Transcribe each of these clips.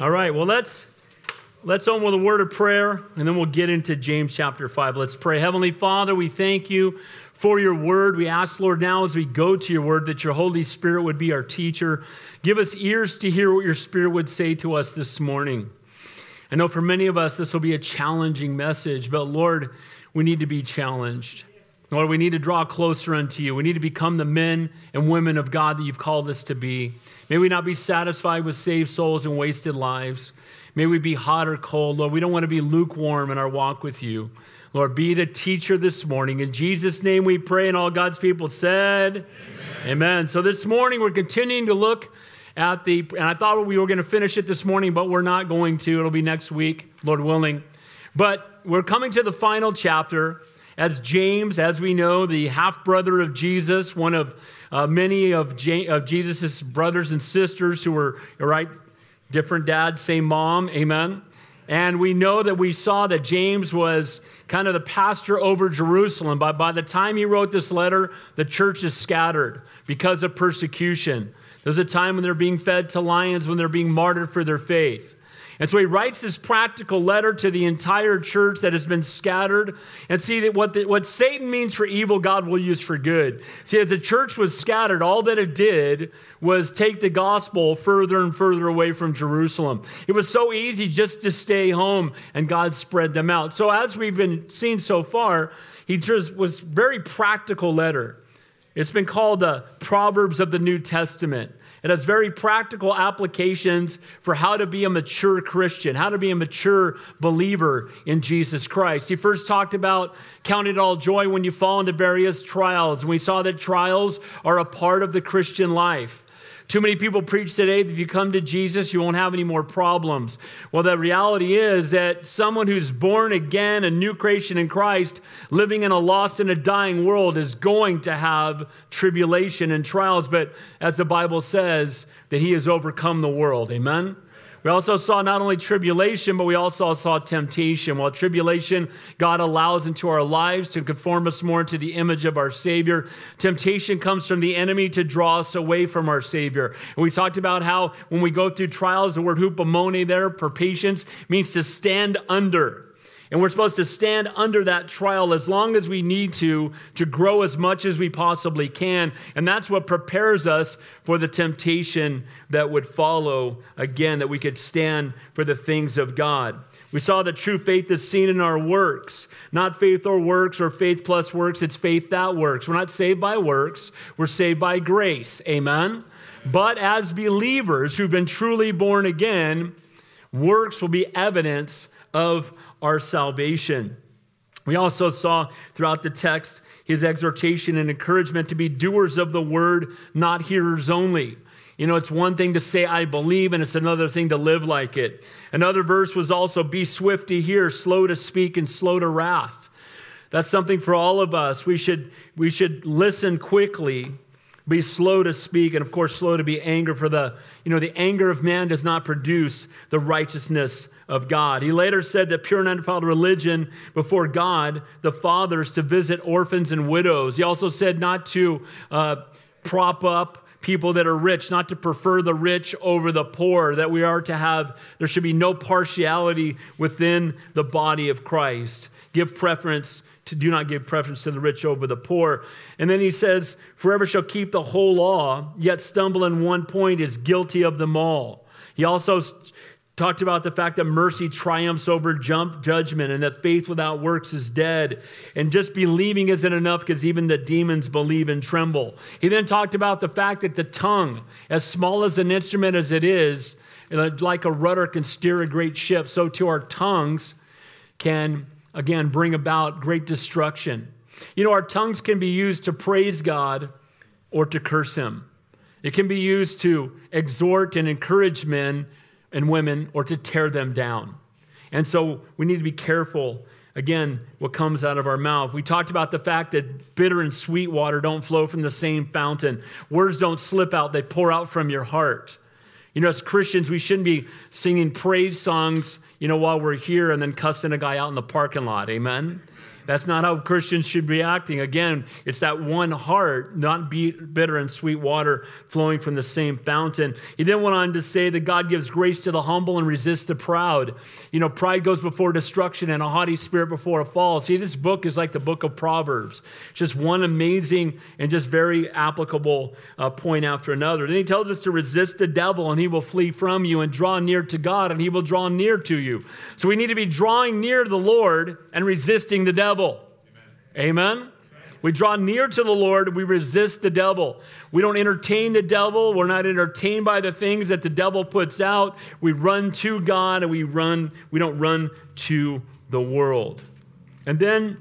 All right, well, let's let's open with a word of prayer and then we'll get into James chapter 5. Let's pray. Heavenly Father, we thank you for your word. We ask, Lord, now as we go to your word, that your Holy Spirit would be our teacher. Give us ears to hear what your Spirit would say to us this morning. I know for many of us, this will be a challenging message, but Lord, we need to be challenged. Lord, we need to draw closer unto you. We need to become the men and women of God that you've called us to be. May we not be satisfied with saved souls and wasted lives. May we be hot or cold. Lord, we don't want to be lukewarm in our walk with you. Lord, be the teacher this morning. In Jesus' name we pray, and all God's people said, Amen. Amen. So this morning we're continuing to look at the, and I thought we were going to finish it this morning, but we're not going to. It'll be next week, Lord willing. But we're coming to the final chapter as James, as we know, the half brother of Jesus, one of uh, many of, J- of Jesus' brothers and sisters who were, right, different dad, same mom, amen. And we know that we saw that James was kind of the pastor over Jerusalem. But by the time he wrote this letter, the church is scattered because of persecution. There's a time when they're being fed to lions, when they're being martyred for their faith. And so he writes this practical letter to the entire church that has been scattered. And see that what, the, what Satan means for evil, God will use for good. See, as the church was scattered, all that it did was take the gospel further and further away from Jerusalem. It was so easy just to stay home, and God spread them out. So, as we've been seeing so far, he just was very practical letter. It's been called the Proverbs of the New Testament. It has very practical applications for how to be a mature Christian, how to be a mature believer in Jesus Christ. He first talked about counting it all joy when you fall into various trials. And we saw that trials are a part of the Christian life. Too many people preach today that if you come to Jesus, you won't have any more problems. Well, the reality is that someone who's born again, a new creation in Christ, living in a lost and a dying world, is going to have tribulation and trials. But as the Bible says, that he has overcome the world. Amen? We also saw not only tribulation, but we also saw temptation. While tribulation, God allows into our lives to conform us more to the image of our Savior. Temptation comes from the enemy to draw us away from our Savior. And we talked about how when we go through trials, the word hupomone there for patience means to stand under. And we're supposed to stand under that trial as long as we need to, to grow as much as we possibly can. And that's what prepares us for the temptation that would follow, again, that we could stand for the things of God. We saw that true faith is seen in our works, not faith or works or faith plus works. It's faith that works. We're not saved by works, we're saved by grace. Amen? But as believers who've been truly born again, works will be evidence of our salvation. We also saw throughout the text his exhortation and encouragement to be doers of the word, not hearers only. You know, it's one thing to say, I believe, and it's another thing to live like it. Another verse was also, be swift to hear, slow to speak, and slow to wrath. That's something for all of us. We should, we should listen quickly be slow to speak, and of course, slow to be angry, for the, you know, the anger of man does not produce the righteousness of God. He later said that pure and undefiled religion before God, the Father, is to visit orphans and widows. He also said not to uh, prop up people that are rich, not to prefer the rich over the poor, that we are to have, there should be no partiality within the body of Christ. Give preference to do not give preference to the rich over the poor. And then he says, Forever shall keep the whole law, yet stumble in one point is guilty of them all. He also talked about the fact that mercy triumphs over judgment and that faith without works is dead. And just believing isn't enough because even the demons believe and tremble. He then talked about the fact that the tongue, as small as an instrument as it is, like a rudder can steer a great ship, so to our tongues can again, bring about great destruction. You know, our tongues can be used to praise God or to curse Him. It can be used to exhort and encourage men and women or to tear them down. And so we need to be careful, again, what comes out of our mouth. We talked about the fact that bitter and sweet water don't flow from the same fountain, words don't slip out, they pour out from your heart. You know, as Christians, we shouldn't be singing praise songs you know, while we're here and then cussing a guy out in the parking lot. Amen? That's not how Christians should be acting. Again, it's that one heart, not bitter and sweet water flowing from the same fountain. He then went on to say that God gives grace to the humble and resists the proud. You know, pride goes before destruction and a haughty spirit before a fall. See, this book is like the book of Proverbs. It's just one amazing and just very applicable uh, point after another. Then he tells us to resist the devil and he will flee from you and draw near to God and he will draw near to you. So we need to be drawing near to the Lord and resisting the devil devil. Amen. Amen? We draw near to the Lord, we resist the devil. We don't entertain the devil. We're not entertained by the things that the devil puts out. We run to God and we run, we don't run to the world. And then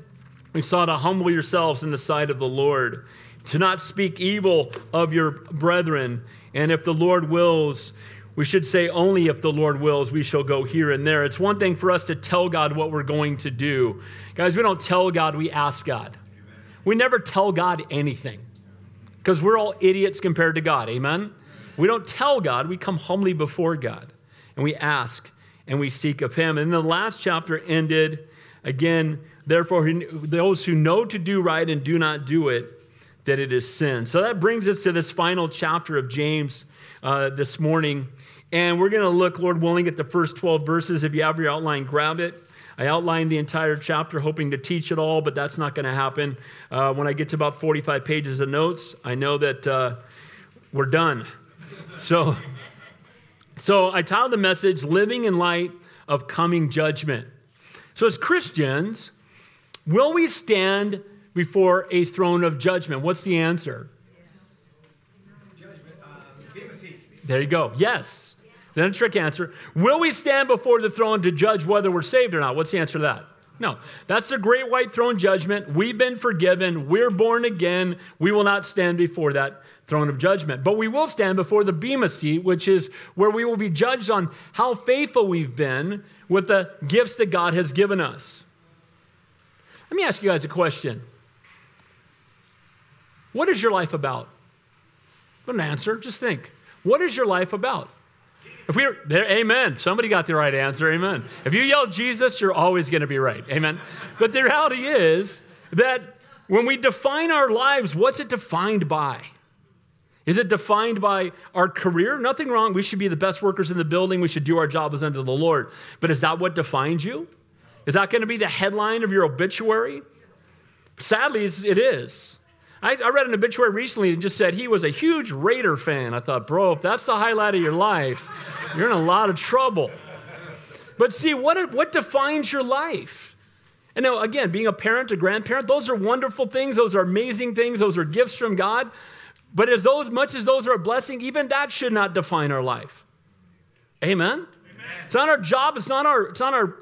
we saw to humble yourselves in the sight of the Lord, to not speak evil of your brethren. And if the Lord wills, we should say only if the Lord wills, we shall go here and there. It's one thing for us to tell God what we're going to do. Guys, we don't tell God, we ask God. We never tell God anything because we're all idiots compared to God. Amen? We don't tell God, we come humbly before God and we ask and we seek of Him. And the last chapter ended again, therefore, those who know to do right and do not do it, that it is sin. So that brings us to this final chapter of James uh, this morning. And we're going to look, Lord willing, at the first 12 verses. If you have your outline, grab it. I outlined the entire chapter hoping to teach it all, but that's not going to happen. Uh, when I get to about 45 pages of notes, I know that uh, we're done. So, so I titled the message, Living in Light of Coming Judgment. So, as Christians, will we stand before a throne of judgment? What's the answer? There you go. Yes. Then a trick answer. Will we stand before the throne to judge whether we're saved or not? What's the answer to that? No. That's the great white throne judgment. We've been forgiven. We're born again. We will not stand before that throne of judgment. But we will stand before the Bema seat, which is where we will be judged on how faithful we've been with the gifts that God has given us. Let me ask you guys a question. What is your life about? Don't answer, just think. What is your life about? If we are there, amen. Somebody got the right answer, amen. If you yell Jesus, you're always going to be right, amen. But the reality is that when we define our lives, what's it defined by? Is it defined by our career? Nothing wrong. We should be the best workers in the building. We should do our job as unto the Lord. But is that what defines you? Is that going to be the headline of your obituary? Sadly, it is. I, I, read an obituary recently and just said he was a huge Raider fan. I thought, bro, if that's the highlight of your life, you're in a lot of trouble. But see, what, what defines your life? And now, again, being a parent, a grandparent, those are wonderful things. Those are amazing things. Those are gifts from God. But as those, much as those are a blessing, even that should not define our life. Amen? Amen. It's not our job. It's not our, it's not our,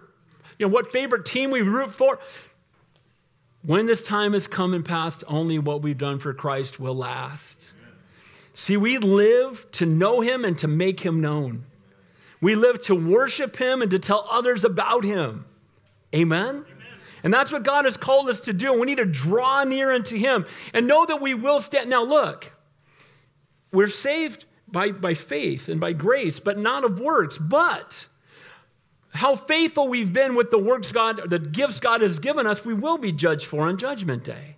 you know, what favorite team we root for. When this time has come and passed, only what we've done for Christ will last. See, we live to know him and to make him known. We live to worship him and to tell others about him. Amen? Amen? And that's what God has called us to do. We need to draw near unto him and know that we will stand. Now, look, we're saved by, by faith and by grace, but not of works. But how faithful we've been with the works God, the gifts God has given us, we will be judged for on Judgment Day.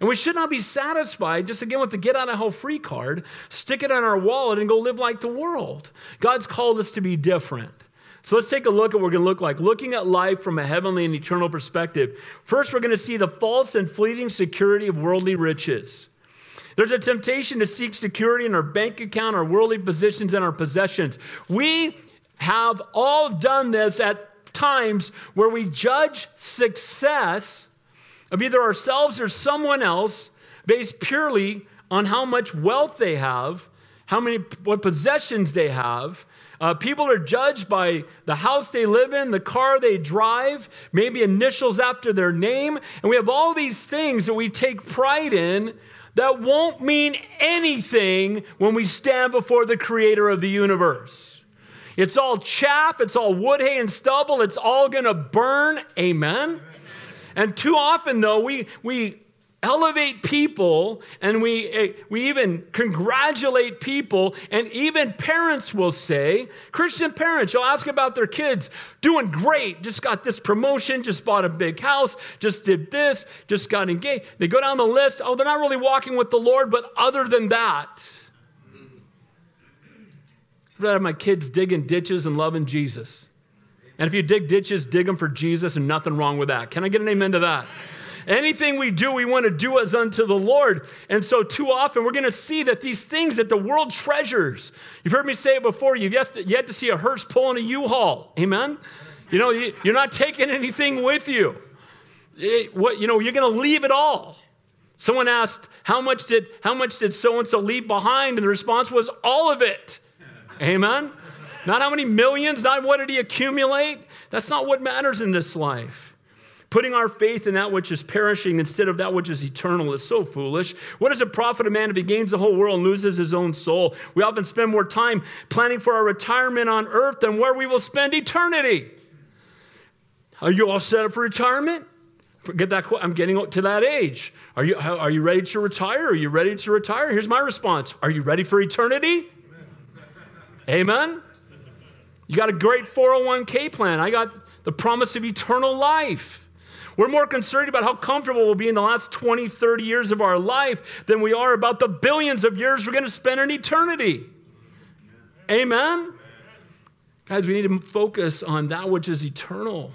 And we should not be satisfied just again with the get out of hell free card, stick it on our wallet, and go live like the world. God's called us to be different. So let's take a look at what we're going to look like. Looking at life from a heavenly and eternal perspective. First, we're going to see the false and fleeting security of worldly riches. There's a temptation to seek security in our bank account, our worldly positions, and our possessions. We have all done this at times where we judge success of either ourselves or someone else based purely on how much wealth they have, how many what possessions they have. Uh, people are judged by the house they live in, the car they drive, maybe initials after their name, and we have all these things that we take pride in that won't mean anything when we stand before the creator of the universe. It's all chaff, it's all wood, hay, and stubble. It's all going to burn. Amen. And too often, though, we, we elevate people and we, eh, we even congratulate people, and even parents will say, Christian parents, you'll ask about their kids, doing great, just got this promotion, just bought a big house, just did this, just got engaged. They go down the list, oh, they're not really walking with the Lord, but other than that, I'd rather have my kids digging ditches and loving Jesus. And if you dig ditches, dig them for Jesus and nothing wrong with that. Can I get an amen to that? Anything we do, we want to do as unto the Lord. And so, too often, we're going to see that these things that the world treasures, you've heard me say it before, you've yet to, see a hearse pulling a U Haul. Amen? You know, you, are not taking anything with you. It, what, you know, you're going to leave it all. Someone asked, How much did how much did so and so leave behind? And the response was, All of it. Amen? Not how many millions, not what did he accumulate. That's not what matters in this life. Putting our faith in that which is perishing instead of that which is eternal is so foolish. What does it profit a man if he gains the whole world and loses his own soul? We often spend more time planning for our retirement on earth than where we will spend eternity. Are you all set up for retirement? Forget that. I'm getting to that age. Are you, are you ready to retire? Are you ready to retire? Here's my response Are you ready for eternity? Amen. You got a great 401k plan. I got the promise of eternal life. We're more concerned about how comfortable we'll be in the last 20, 30 years of our life than we are about the billions of years we're going to spend in eternity. Amen? Amen? Guys, we need to focus on that which is eternal.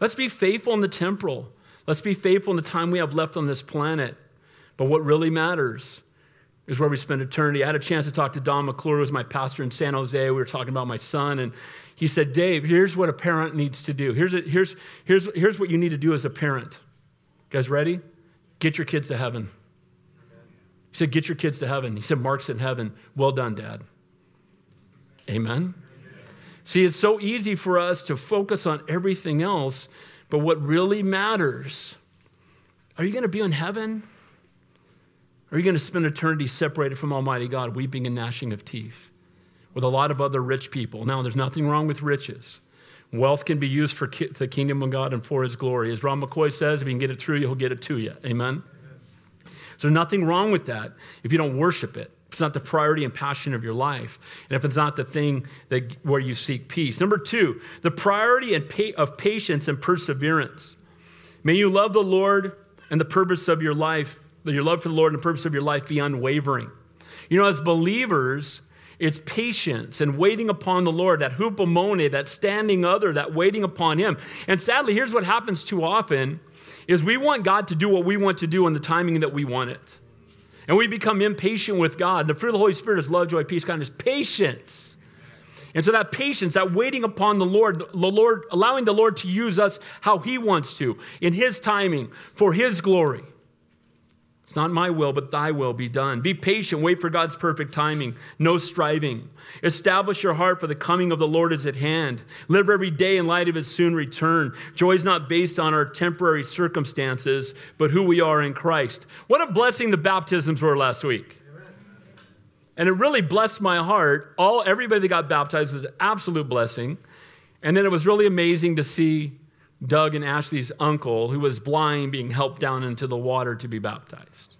Let's be faithful in the temporal. Let's be faithful in the time we have left on this planet. But what really matters is where we spend eternity. I had a chance to talk to Don McClure, who was my pastor in San Jose. We were talking about my son, and he said, Dave, here's what a parent needs to do. Here's, a, here's, here's, here's what you need to do as a parent. You guys ready? Get your kids to heaven. He said, Get your kids to heaven. He said, Mark's in heaven. Well done, Dad. Amen. See, it's so easy for us to focus on everything else, but what really matters are you going to be in heaven? Are you going to spend eternity separated from Almighty God, weeping and gnashing of teeth? with a lot of other rich people. Now, there's nothing wrong with riches. Wealth can be used for ki- the kingdom of God and for his glory. As Ron McCoy says, if you can get it through you, he'll get it to you. Amen? So, there's nothing wrong with that if you don't worship it. If it's not the priority and passion of your life, and if it's not the thing that, where you seek peace. Number two, the priority and pa- of patience and perseverance. May you love the Lord and the purpose of your life, your love for the Lord and the purpose of your life be unwavering. You know, as believers, it's patience and waiting upon the Lord, that hupomone, that standing other, that waiting upon Him. And sadly, here's what happens too often is we want God to do what we want to do in the timing that we want it. And we become impatient with God. The fruit of the Holy Spirit is love, joy, peace, kindness, patience. And so that patience, that waiting upon the Lord, the Lord, allowing the Lord to use us how He wants to, in His timing, for His glory. It's not my will, but thy will be done. Be patient, wait for God's perfect timing, no striving. Establish your heart, for the coming of the Lord is at hand. Live every day in light of his soon return. Joy is not based on our temporary circumstances, but who we are in Christ. What a blessing the baptisms were last week. And it really blessed my heart. All everybody that got baptized was an absolute blessing. And then it was really amazing to see Doug and Ashley's uncle, who was blind, being helped down into the water to be baptized,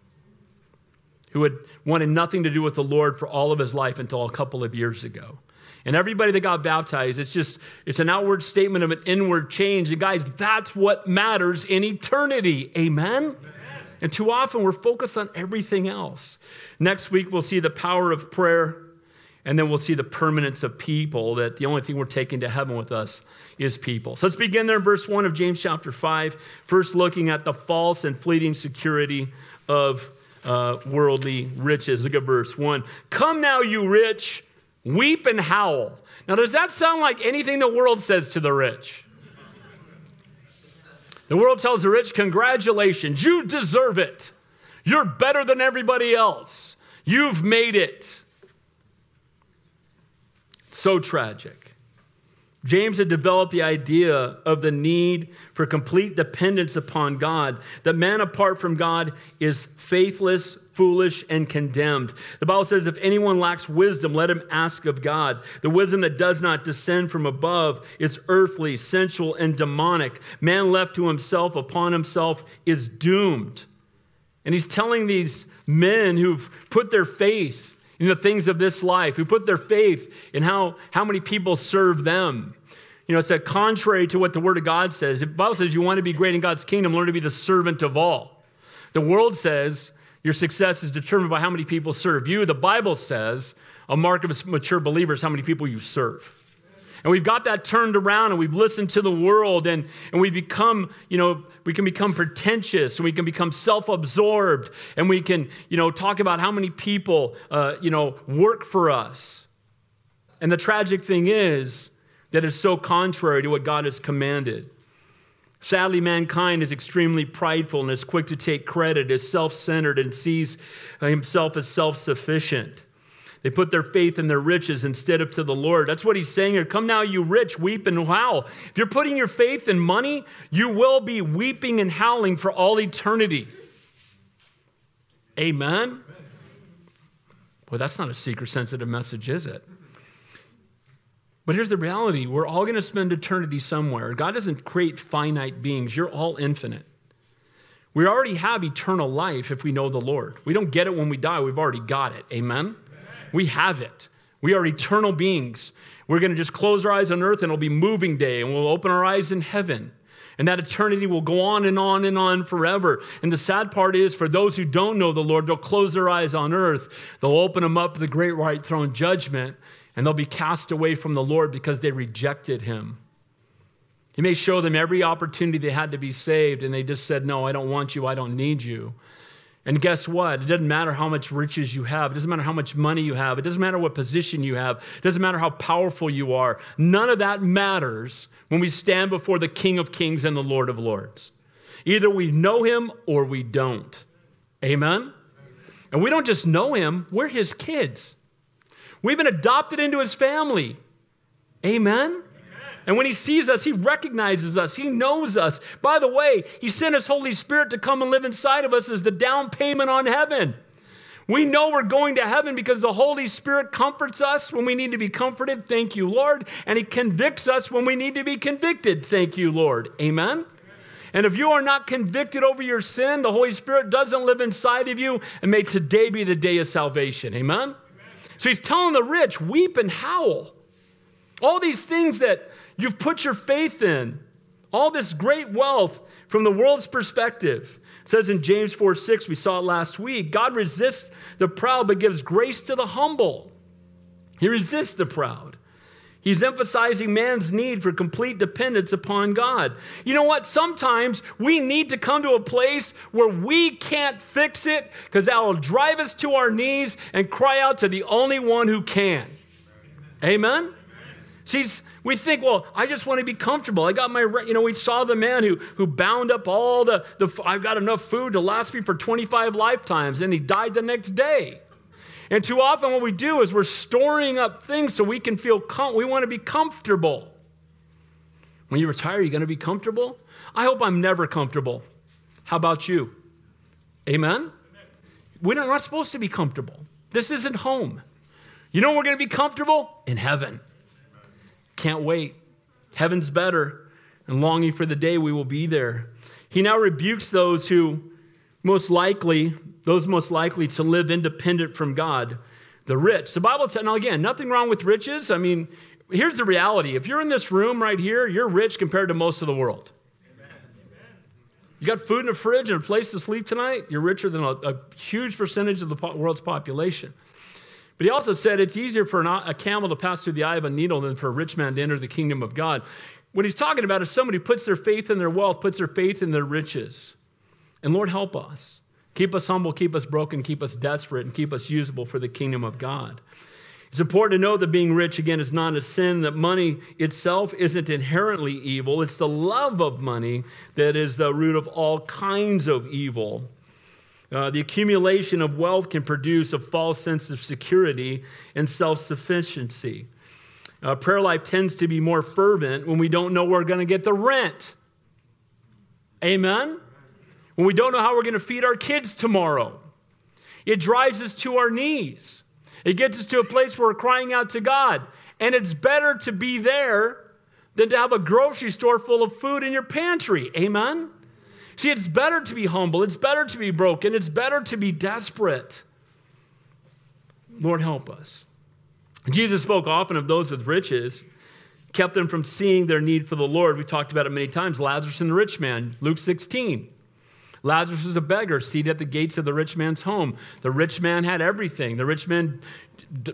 who had wanted nothing to do with the Lord for all of his life until a couple of years ago. And everybody that got baptized, it's just, it's an outward statement of an inward change. And guys, that's what matters in eternity. Amen? Amen? And too often we're focused on everything else. Next week, we'll see the power of prayer and then we'll see the permanence of people, that the only thing we're taking to heaven with us is people. So let's begin there in verse 1 of James chapter 5, first looking at the false and fleeting security of uh, worldly riches. Look at verse 1. Come now, you rich, weep and howl. Now, does that sound like anything the world says to the rich? The world tells the rich, Congratulations, you deserve it. You're better than everybody else. You've made it. So tragic. James had developed the idea of the need for complete dependence upon God, that man apart from God is faithless, foolish, and condemned. The Bible says, if anyone lacks wisdom, let him ask of God. The wisdom that does not descend from above is earthly, sensual, and demonic. Man left to himself upon himself is doomed. And he's telling these men who've put their faith in the things of this life, who put their faith in how, how many people serve them. You know, it's a contrary to what the Word of God says. The Bible says you want to be great in God's kingdom, learn to be the servant of all. The world says your success is determined by how many people serve you. The Bible says a mark of a mature believer is how many people you serve. And we've got that turned around and we've listened to the world and, and we become, you know, we can become pretentious and we can become self absorbed and we can, you know, talk about how many people, uh, you know, work for us. And the tragic thing is that it's so contrary to what God has commanded. Sadly, mankind is extremely prideful and is quick to take credit, is self centered, and sees himself as self sufficient. They put their faith in their riches instead of to the Lord. That's what he's saying here. Come now, you rich, weep and howl. If you're putting your faith in money, you will be weeping and howling for all eternity. Amen? Well, that's not a seeker sensitive message, is it? But here's the reality we're all going to spend eternity somewhere. God doesn't create finite beings, you're all infinite. We already have eternal life if we know the Lord. We don't get it when we die, we've already got it. Amen? We have it. We are eternal beings. We're going to just close our eyes on earth and it'll be moving day, and we'll open our eyes in heaven. And that eternity will go on and on and on forever. And the sad part is, for those who don't know the Lord, they'll close their eyes on earth. They'll open them up to the great white throne judgment, and they'll be cast away from the Lord because they rejected him. He may show them every opportunity they had to be saved, and they just said, No, I don't want you, I don't need you. And guess what? It doesn't matter how much riches you have. It doesn't matter how much money you have. It doesn't matter what position you have. It doesn't matter how powerful you are. None of that matters when we stand before the King of Kings and the Lord of Lords. Either we know him or we don't. Amen? And we don't just know him, we're his kids. We've been adopted into his family. Amen? And when he sees us, he recognizes us, he knows us. By the way, he sent his Holy Spirit to come and live inside of us as the down payment on heaven. We know we're going to heaven because the Holy Spirit comforts us when we need to be comforted. Thank you, Lord. And He convicts us when we need to be convicted. Thank you, Lord. Amen. And if you are not convicted over your sin, the Holy Spirit doesn't live inside of you, and may today be the day of salvation. Amen? Amen? So he's telling the rich, weep and howl. All these things that you've put your faith in. All this great wealth from the world's perspective. It says in James 4 6, we saw it last week God resists the proud but gives grace to the humble. He resists the proud. He's emphasizing man's need for complete dependence upon God. You know what? Sometimes we need to come to a place where we can't fix it because that will drive us to our knees and cry out to the only one who can. Amen? See, we think, well, I just want to be comfortable. I got my, you know, we saw the man who, who bound up all the, the, I've got enough food to last me for 25 lifetimes, and he died the next day. And too often, what we do is we're storing up things so we can feel, com- we want to be comfortable. When you retire, you're going to be comfortable? I hope I'm never comfortable. How about you? Amen? We're not supposed to be comfortable. This isn't home. You know we're going to be comfortable? In heaven. Can't wait. Heaven's better, and longing for the day we will be there. He now rebukes those who most likely, those most likely to live independent from God, the rich. The Bible says, now again, nothing wrong with riches. I mean, here's the reality. If you're in this room right here, you're rich compared to most of the world. You got food in the fridge and a place to sleep tonight, you're richer than a, a huge percentage of the world's population. But he also said it's easier for a camel to pass through the eye of a needle than for a rich man to enter the kingdom of God. What he's talking about is somebody who puts their faith in their wealth, puts their faith in their riches. And Lord, help us. Keep us humble, keep us broken, keep us desperate, and keep us usable for the kingdom of God. It's important to know that being rich, again, is not a sin, that money itself isn't inherently evil. It's the love of money that is the root of all kinds of evil. Uh, the accumulation of wealth can produce a false sense of security and self sufficiency. Uh, prayer life tends to be more fervent when we don't know we're going to get the rent. Amen? When we don't know how we're going to feed our kids tomorrow. It drives us to our knees. It gets us to a place where we're crying out to God. And it's better to be there than to have a grocery store full of food in your pantry. Amen? See, it's better to be humble, it's better to be broken, it's better to be desperate. Lord, help us. Jesus spoke often of those with riches, kept them from seeing their need for the Lord. We talked about it many times Lazarus and the rich man, Luke 16. Lazarus was a beggar seated at the gates of the rich man's home. The rich man had everything. The rich man,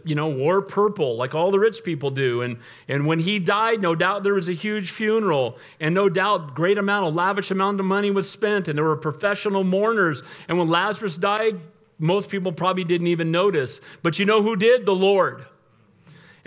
you know, wore purple like all the rich people do. And, and when he died, no doubt there was a huge funeral. And no doubt great amount, a lavish amount of money was spent. And there were professional mourners. And when Lazarus died, most people probably didn't even notice. But you know who did? The Lord.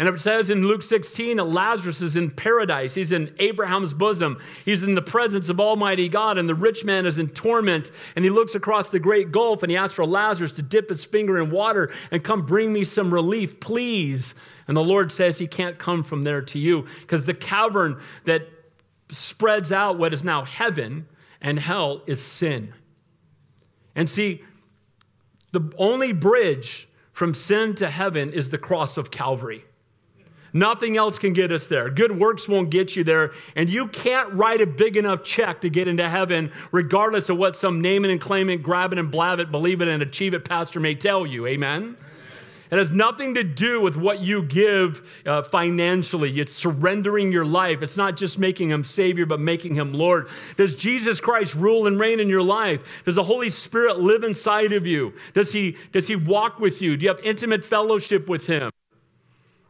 And it says in Luke 16 that Lazarus is in paradise. He's in Abraham's bosom. He's in the presence of Almighty God, and the rich man is in torment. And he looks across the great gulf and he asks for Lazarus to dip his finger in water and come bring me some relief, please. And the Lord says he can't come from there to you because the cavern that spreads out what is now heaven and hell is sin. And see, the only bridge from sin to heaven is the cross of Calvary. Nothing else can get us there. Good works won't get you there. And you can't write a big enough check to get into heaven, regardless of what some name it and claim it, grab it and blab it, believe it and achieve it pastor may tell you. Amen? It has nothing to do with what you give uh, financially. It's surrendering your life. It's not just making him Savior, but making him Lord. Does Jesus Christ rule and reign in your life? Does the Holy Spirit live inside of you? Does he, does he walk with you? Do you have intimate fellowship with him?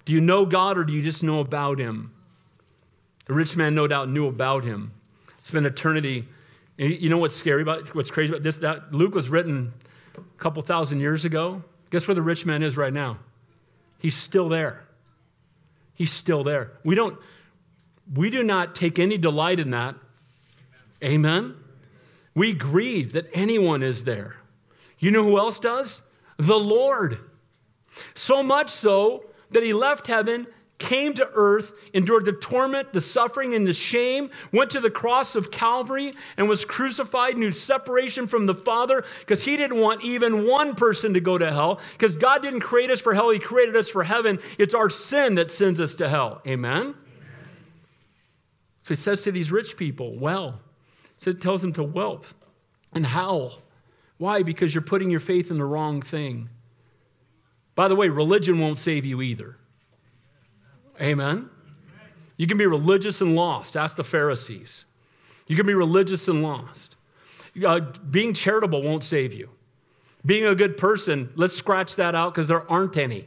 Do you know God or do you just know about him? The rich man, no doubt, knew about him. Spent eternity. You know what's scary about what's crazy about this? That Luke was written a couple thousand years ago. Guess where the rich man is right now? He's still there. He's still there. We don't, we do not take any delight in that. Amen. We grieve that anyone is there. You know who else does? The Lord. So much so that he left heaven, came to earth, endured the torment, the suffering, and the shame, went to the cross of Calvary, and was crucified, knew separation from the Father because he didn't want even one person to go to hell because God didn't create us for hell, he created us for heaven. It's our sin that sends us to hell. Amen? So he says to these rich people, well, so it tells them to whelp and howl. Why? Because you're putting your faith in the wrong thing. By the way, religion won't save you either. Amen? You can be religious and lost. Ask the Pharisees. You can be religious and lost. Uh, being charitable won't save you. Being a good person, let's scratch that out because there aren't any.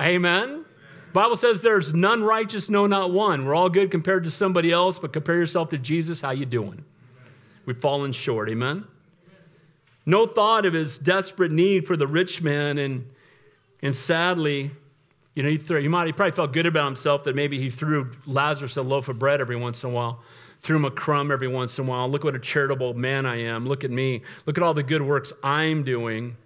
Amen? Bible says there's none righteous, no, not one. We're all good compared to somebody else, but compare yourself to Jesus. How you doing? We've fallen short. Amen? No thought of his desperate need for the rich man. And, and sadly, you know, he, threw, he, might, he probably felt good about himself that maybe he threw Lazarus a loaf of bread every once in a while, threw him a crumb every once in a while. Look what a charitable man I am. Look at me. Look at all the good works I'm doing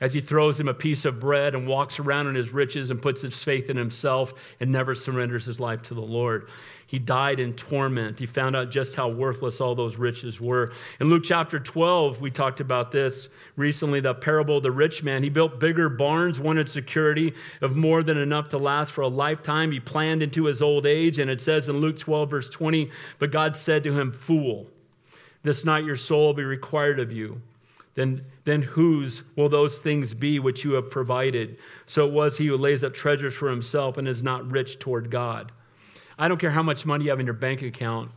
as he throws him a piece of bread and walks around in his riches and puts his faith in himself and never surrenders his life to the Lord. He died in torment. He found out just how worthless all those riches were. In Luke chapter 12, we talked about this recently the parable of the rich man. He built bigger barns, wanted security of more than enough to last for a lifetime. He planned into his old age. And it says in Luke 12, verse 20, But God said to him, Fool, this night your soul will be required of you. Then, then whose will those things be which you have provided? So it was he who lays up treasures for himself and is not rich toward God. I don't care how much money you have in your bank account.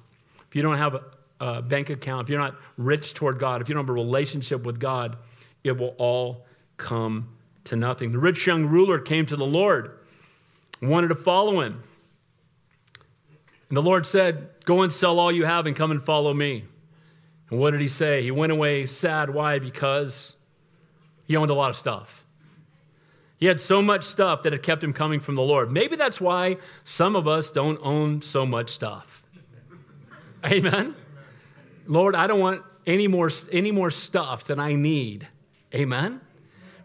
If you don't have a, a bank account, if you're not rich toward God, if you don't have a relationship with God, it will all come to nothing. The rich young ruler came to the Lord, wanted to follow him. And the Lord said, Go and sell all you have and come and follow me. And what did he say? He went away sad. Why? Because he owned a lot of stuff. He had so much stuff that it kept him coming from the Lord. Maybe that's why some of us don't own so much stuff. Amen. Lord, I don't want any more, any more stuff than I need. Amen.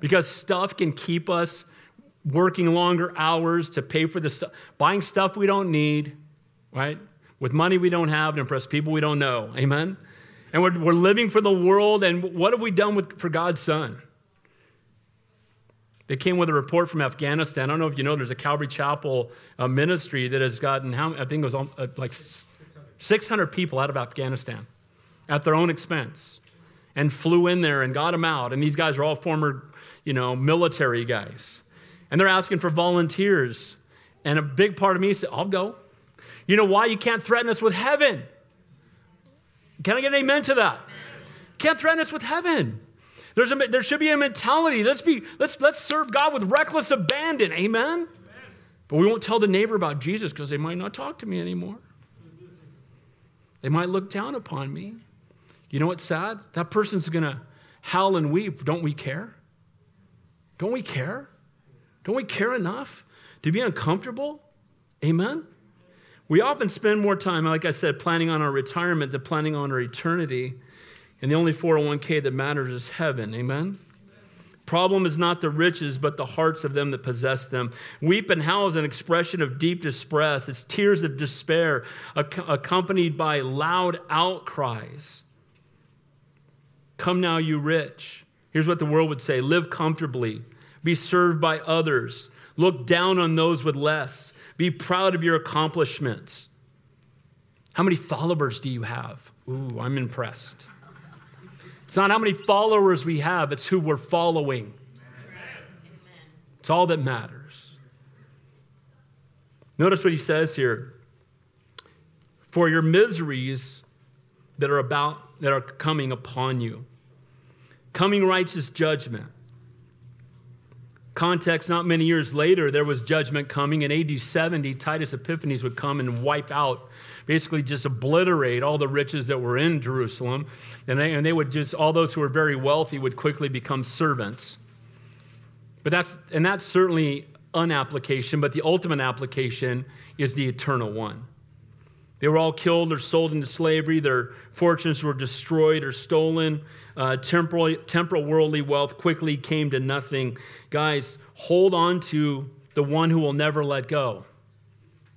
Because stuff can keep us working longer hours to pay for the stuff, buying stuff we don't need, right? With money we don't have to impress people we don't know. Amen. And we're, we're living for the world, and what have we done with, for God's Son? They came with a report from Afghanistan. I don't know if you know, there's a Calvary Chapel uh, ministry that has gotten, how, I think it was uh, like 600 people out of Afghanistan at their own expense and flew in there and got them out. And these guys are all former, you know, military guys. And they're asking for volunteers. And a big part of me said, I'll go. You know why? You can't threaten us with heaven. Can I get an amen to that? Can't threaten us with heaven. There's a, there should be a mentality. Let's, be, let's, let's serve God with reckless abandon. Amen? But we won't tell the neighbor about Jesus because they might not talk to me anymore. They might look down upon me. You know what's sad? That person's going to howl and weep. Don't we care? Don't we care? Don't we care enough to be uncomfortable? Amen? We often spend more time, like I said, planning on our retirement than planning on our eternity. And the only 401k that matters is heaven. Amen? Problem is not the riches, but the hearts of them that possess them. Weep and howl is an expression of deep distress. It's tears of despair, accompanied by loud outcries. Come now, you rich. Here's what the world would say live comfortably, be served by others, look down on those with less, be proud of your accomplishments. How many followers do you have? Ooh, I'm impressed. It's not how many followers we have, it's who we're following. It's all that matters. Notice what he says here. For your miseries that are about that are coming upon you. Coming righteous judgment. Context, not many years later, there was judgment coming. In AD 70, Titus Epiphanes would come and wipe out basically just obliterate all the riches that were in Jerusalem. And they, and they would just, all those who were very wealthy would quickly become servants. But that's, and that's certainly an application, but the ultimate application is the eternal one. They were all killed or sold into slavery. Their fortunes were destroyed or stolen. Uh, temporal, temporal worldly wealth quickly came to nothing. Guys, hold on to the one who will never let go.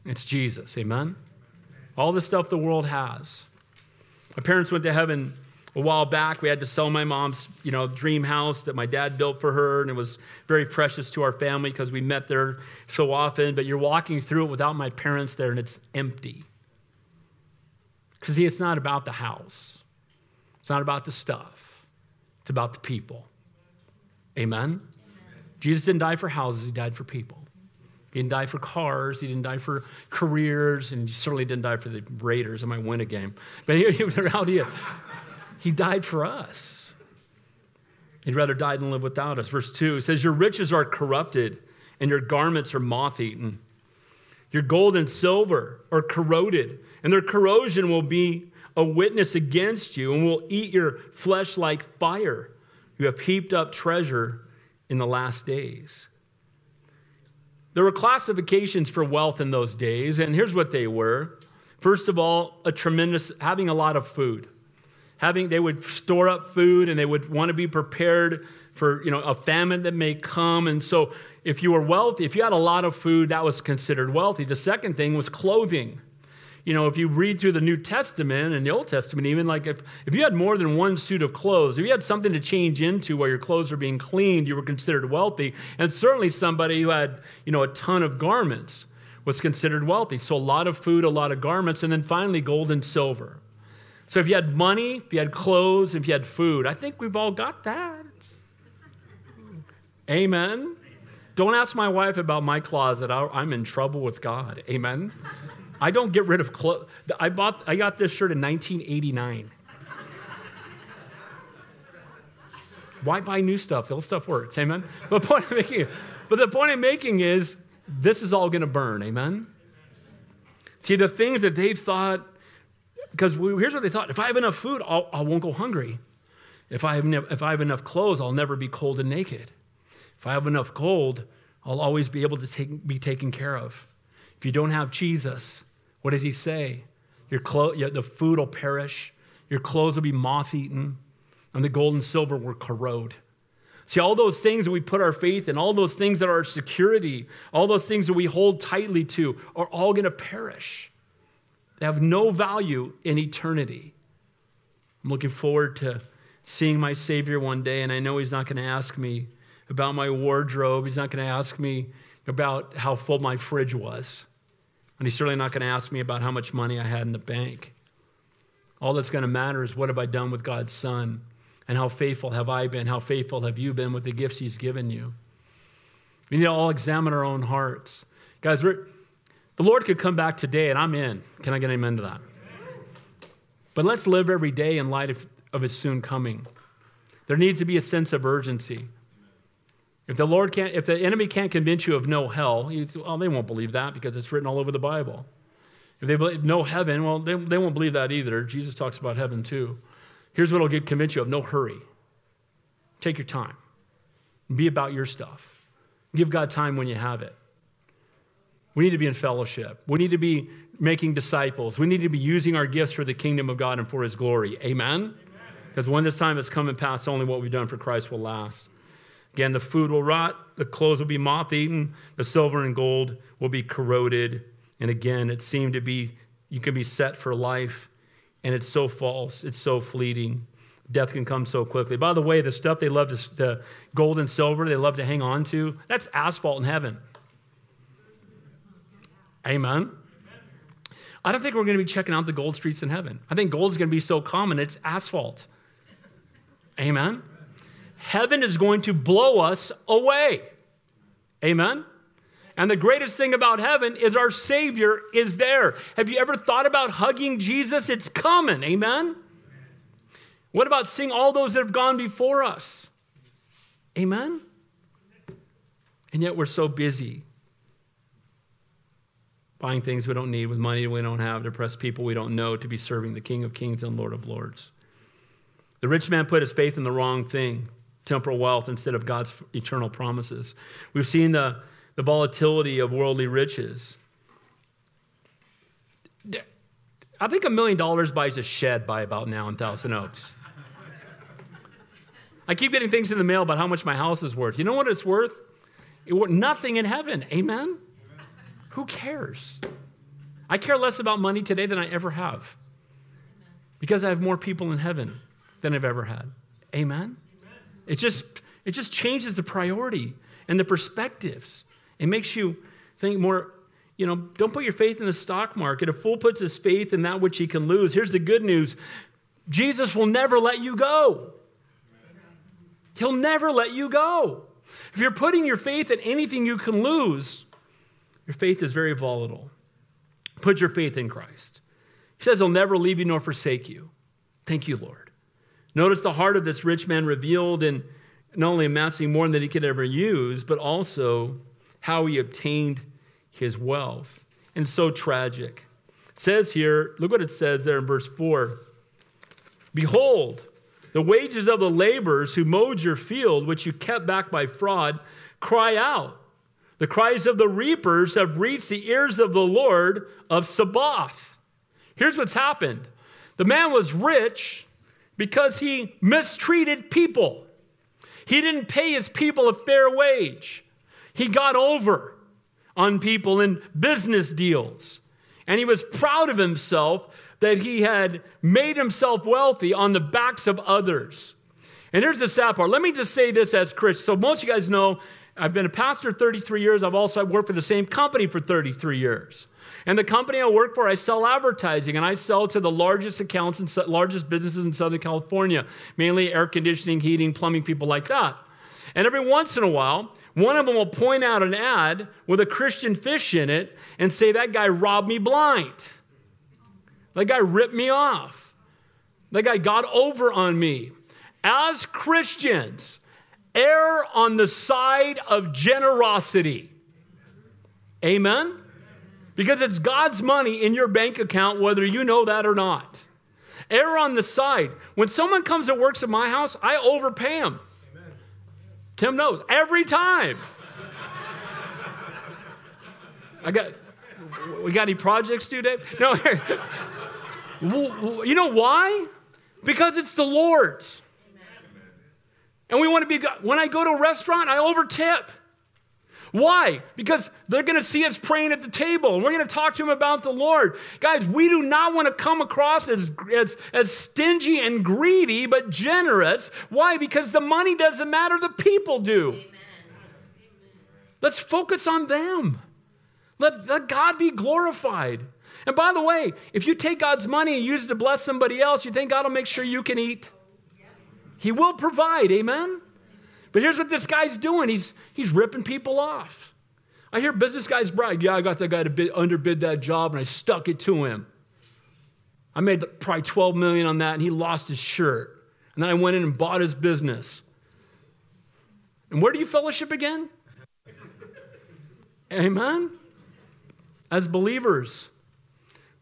It's Jesus. Amen? All the stuff the world has. My parents went to heaven a while back. We had to sell my mom's, you know, dream house that my dad built for her, and it was very precious to our family because we met there so often. But you're walking through it without my parents there, and it's empty. Because see, it's not about the house. It's not about the stuff. It's about the people. Amen? Amen. Jesus didn't die for houses, he died for people. He didn't die for cars. He didn't die for careers. And he certainly didn't die for the Raiders. I might win a game. But he, the reality is, he died for us. He'd rather die than live without us. Verse 2 says, Your riches are corrupted, and your garments are moth eaten. Your gold and silver are corroded, and their corrosion will be a witness against you and will eat your flesh like fire. You have heaped up treasure in the last days. There were classifications for wealth in those days, and here's what they were. First of all, a tremendous having a lot of food. Having they would store up food and they would want to be prepared for, you know, a famine that may come. And so if you were wealthy, if you had a lot of food, that was considered wealthy. The second thing was clothing you know, if you read through the New Testament and the Old Testament, even like if, if you had more than one suit of clothes, if you had something to change into while your clothes were being cleaned, you were considered wealthy. And certainly somebody who had, you know, a ton of garments was considered wealthy. So a lot of food, a lot of garments, and then finally gold and silver. So if you had money, if you had clothes, if you had food, I think we've all got that. Amen. Don't ask my wife about my closet. I'm in trouble with God. Amen. I don't get rid of clothes. I bought, I got this shirt in 1989. Why buy new stuff? The old stuff works, amen? But, point I'm making, but the point I'm making is this is all going to burn, amen? See, the things that they thought, because here's what they thought if I have enough food, I'll, I will not go hungry. If I, have ne- if I have enough clothes, I'll never be cold and naked. If I have enough gold, I'll always be able to take, be taken care of. If you don't have Jesus, what does he say? Your clo- the food will perish, your clothes will be moth eaten, and the gold and silver will corrode. See, all those things that we put our faith in, all those things that are our security, all those things that we hold tightly to, are all going to perish. They have no value in eternity. I'm looking forward to seeing my Savior one day, and I know He's not going to ask me about my wardrobe. He's not going to ask me about how full my fridge was. And he's certainly not going to ask me about how much money I had in the bank. All that's going to matter is what have I done with God's Son? And how faithful have I been? How faithful have you been with the gifts he's given you? We need to all examine our own hearts. Guys, the Lord could come back today and I'm in. Can I get amen to that? But let's live every day in light of, of his soon coming. There needs to be a sense of urgency. If the Lord can't, if the enemy can't convince you of no hell, you, well, they won't believe that because it's written all over the Bible. If they believe no heaven, well, they, they won't believe that either. Jesus talks about heaven too. Here's what will get convince you of no hurry. Take your time. Be about your stuff. Give God time when you have it. We need to be in fellowship. We need to be making disciples. We need to be using our gifts for the kingdom of God and for his glory. Amen? Because when this time has come and passed, only what we've done for Christ will last. Again, the food will rot, the clothes will be moth eaten, the silver and gold will be corroded. And again, it seemed to be, you can be set for life, and it's so false, it's so fleeting. Death can come so quickly. By the way, the stuff they love to, the gold and silver, they love to hang on to, that's asphalt in heaven. Amen. I don't think we're going to be checking out the gold streets in heaven. I think gold is going to be so common, it's asphalt. Amen. Heaven is going to blow us away. Amen. And the greatest thing about heaven is our Savior is there. Have you ever thought about hugging Jesus? It's coming. Amen. What about seeing all those that have gone before us? Amen. And yet we're so busy buying things we don't need with money we don't have, to oppress people we don't know, to be serving the King of Kings and Lord of Lords. The rich man put his faith in the wrong thing, temporal wealth, instead of God's eternal promises. We've seen the, the volatility of worldly riches. I think a million dollars buys a shed by about now in Thousand Oaks. I keep getting things in the mail about how much my house is worth. You know what it's worth? It worth nothing in heaven. Amen? Who cares? I care less about money today than I ever have because I have more people in heaven than I've ever had. Amen? It just, it just changes the priority and the perspectives. It makes you think more, you know, don't put your faith in the stock market. A fool puts his faith in that which he can lose. Here's the good news Jesus will never let you go. He'll never let you go. If you're putting your faith in anything you can lose, your faith is very volatile. Put your faith in Christ. He says he'll never leave you nor forsake you. Thank you, Lord. Notice the heart of this rich man revealed in not only amassing more than he could ever use, but also how he obtained his wealth. And so tragic. It says here, look what it says there in verse 4 Behold, the wages of the laborers who mowed your field, which you kept back by fraud, cry out. The cries of the reapers have reached the ears of the Lord of Sabaoth. Here's what's happened the man was rich because he mistreated people. He didn't pay his people a fair wage. He got over on people in business deals. And he was proud of himself that he had made himself wealthy on the backs of others. And here's the sad part. Let me just say this as Chris. So most of you guys know I've been a pastor 33 years. I've also worked for the same company for 33 years. And the company I work for, I sell advertising and I sell to the largest accounts and largest businesses in Southern California, mainly air conditioning, heating, plumbing, people like that. And every once in a while, one of them will point out an ad with a Christian fish in it and say, That guy robbed me blind. That guy ripped me off. That guy got over on me. As Christians, err on the side of generosity. Amen? Because it's God's money in your bank account, whether you know that or not. Err on the side. When someone comes and works at my house, I overpay them. Tim knows every time. I got, we got any projects due, Dave? No. you know why? Because it's the Lord's. And we want to be, when I go to a restaurant, I overtip. Why? Because they're going to see us praying at the table and we're going to talk to them about the Lord. Guys, we do not want to come across as, as, as stingy and greedy, but generous. Why? Because the money doesn't matter, the people do. Amen. Let's focus on them. Let, let God be glorified. And by the way, if you take God's money and use it to bless somebody else, you think God will make sure you can eat? He will provide, amen? But here's what this guy's doing he's, he's ripping people off. I hear business guys brag, yeah, I got that guy to bid, underbid that job and I stuck it to him. I made probably 12 million on that and he lost his shirt. And then I went in and bought his business. And where do you fellowship again? Amen? As believers,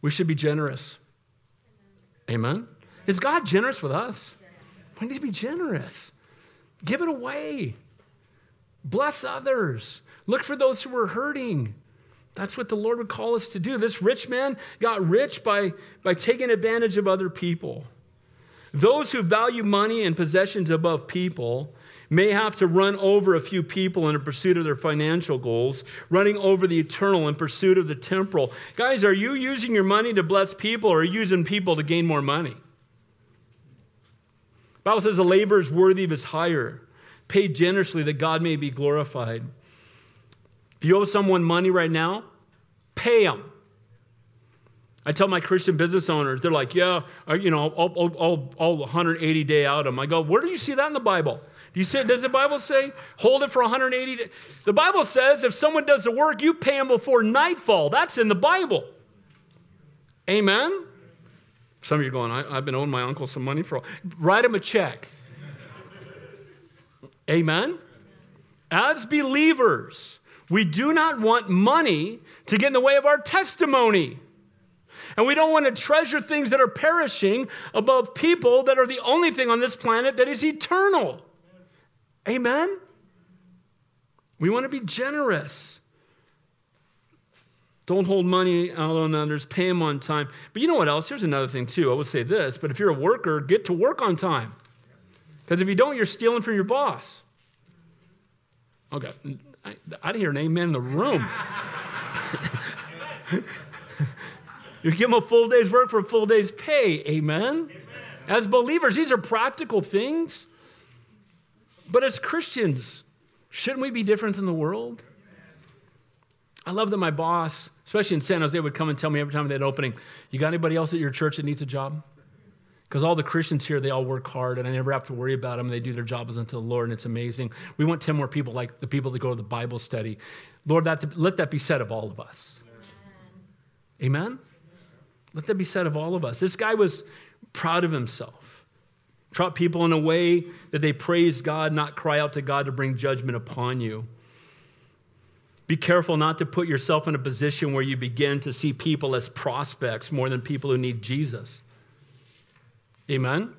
we should be generous. Amen? Is God generous with us? We need to be generous. Give it away. Bless others. Look for those who are hurting. That's what the Lord would call us to do. This rich man got rich by, by taking advantage of other people. Those who value money and possessions above people may have to run over a few people in pursuit of their financial goals, running over the eternal in pursuit of the temporal. Guys, are you using your money to bless people or are you using people to gain more money? The Bible says a labor is worthy of his hire. Pay generously that God may be glorified. If you owe someone money right now, pay them. I tell my Christian business owners, they're like, yeah, uh, you know, I'll, I'll, I'll, I'll 180 day out of them. I go, where do you see that in the Bible? Do you see, does the Bible say hold it for 180 days? The Bible says if someone does the work, you pay them before nightfall. That's in the Bible. Amen? Some of you are going, I, have been owing my uncle some money for, write him a check. Amen? As believers, we do not want money to get in the way of our testimony. And we don't want to treasure things that are perishing above people that are the only thing on this planet that is eternal. Amen? We want to be generous. Don't hold money out on others, pay them on time. But you know what else? Here's another thing, too. I will say this, but if you're a worker, get to work on time. Because if you don't, you're stealing from your boss. Okay, I, I didn't hear an amen in the room. you give them a full day's work for a full day's pay. Amen? amen? As believers, these are practical things. But as Christians, shouldn't we be different than the world? I love that my boss, especially in San Jose, would come and tell me every time they had opening, You got anybody else at your church that needs a job? Because all the Christians here, they all work hard, and I never have to worry about them. They do their jobs unto the Lord, and it's amazing. We want 10 more people like the people that go to the Bible study. Lord, that, let that be said of all of us. Amen. Amen? Let that be said of all of us. This guy was proud of himself. Taught people in a way that they praise God, not cry out to God to bring judgment upon you. Be careful not to put yourself in a position where you begin to see people as prospects more than people who need Jesus. Amen?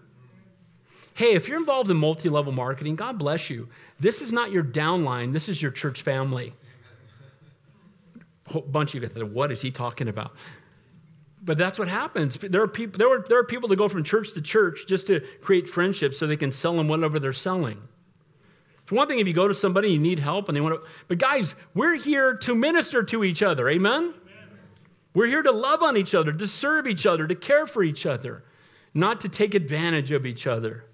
Hey, if you're involved in multi level marketing, God bless you. This is not your downline, this is your church family. A bunch of you get what is he talking about? But that's what happens. There are, people, there, are, there are people that go from church to church just to create friendships so they can sell them whatever they're selling. It's one thing if you go to somebody, you need help, and they want to. But guys, we're here to minister to each other. Amen? Amen? We're here to love on each other, to serve each other, to care for each other, not to take advantage of each other.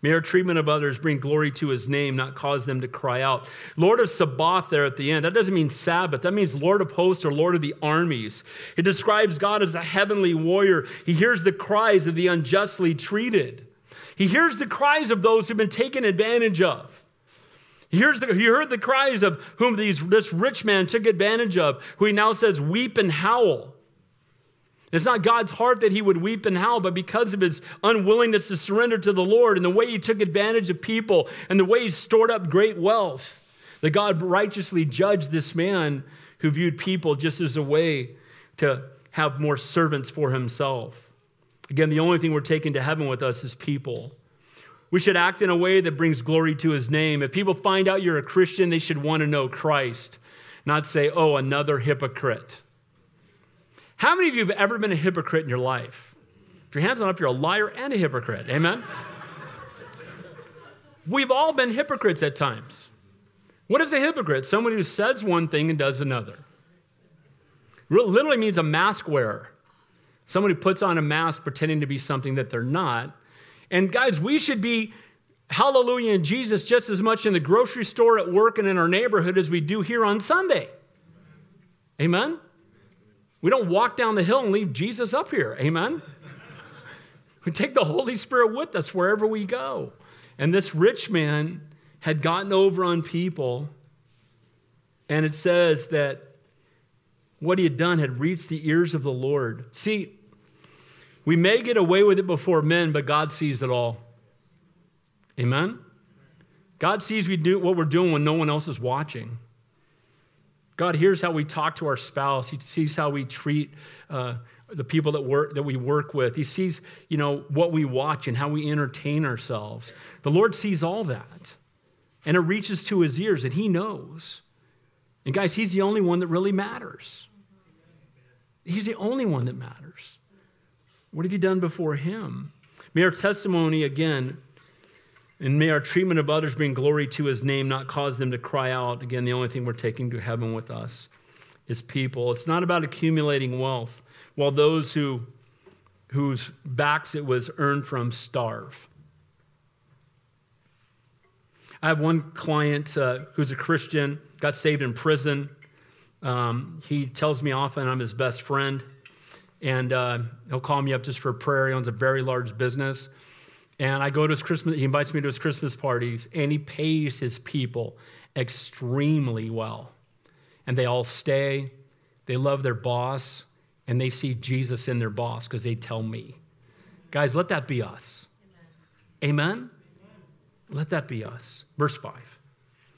May our treatment of others bring glory to his name, not cause them to cry out. Lord of Sabaoth, there at the end, that doesn't mean Sabbath. That means Lord of hosts or Lord of the armies. It describes God as a heavenly warrior. He hears the cries of the unjustly treated, he hears the cries of those who've been taken advantage of. He, the, he heard the cries of whom these, this rich man took advantage of, who he now says, weep and howl. It's not God's heart that he would weep and howl, but because of his unwillingness to surrender to the Lord and the way he took advantage of people and the way he stored up great wealth, that God righteously judged this man who viewed people just as a way to have more servants for himself. Again, the only thing we're taking to heaven with us is people. We should act in a way that brings glory to his name. If people find out you're a Christian, they should want to know Christ, not say, oh, another hypocrite. How many of you have ever been a hypocrite in your life? If your hands are up, you're a liar and a hypocrite. Amen? We've all been hypocrites at times. What is a hypocrite? Someone who says one thing and does another. Literally means a mask wearer. Someone who puts on a mask pretending to be something that they're not. And guys, we should be hallelujah in Jesus just as much in the grocery store, at work, and in our neighborhood as we do here on Sunday. Amen? We don't walk down the hill and leave Jesus up here. Amen? We take the Holy Spirit with us wherever we go. And this rich man had gotten over on people, and it says that what he had done had reached the ears of the Lord. See, we may get away with it before men, but God sees it all. Amen? God sees we do what we're doing when no one else is watching. God hears how we talk to our spouse. He sees how we treat uh, the people that, work, that we work with. He sees, you know, what we watch and how we entertain ourselves. The Lord sees all that. And it reaches to his ears and he knows. And guys, he's the only one that really matters. He's the only one that matters. What have you done before him? May our testimony, again, and may our treatment of others bring glory to his name, not cause them to cry out. Again, the only thing we're taking to heaven with us is people. It's not about accumulating wealth, while those who, whose backs it was earned from starve. I have one client uh, who's a Christian, got saved in prison. Um, he tells me often I'm his best friend, and uh, he'll call me up just for prayer. He owns a very large business. And I go to his Christmas, he invites me to his Christmas parties, and he pays his people extremely well. And they all stay, they love their boss, and they see Jesus in their boss because they tell me. Guys, let that be us. Amen? Amen? Let that be us. Verse 5.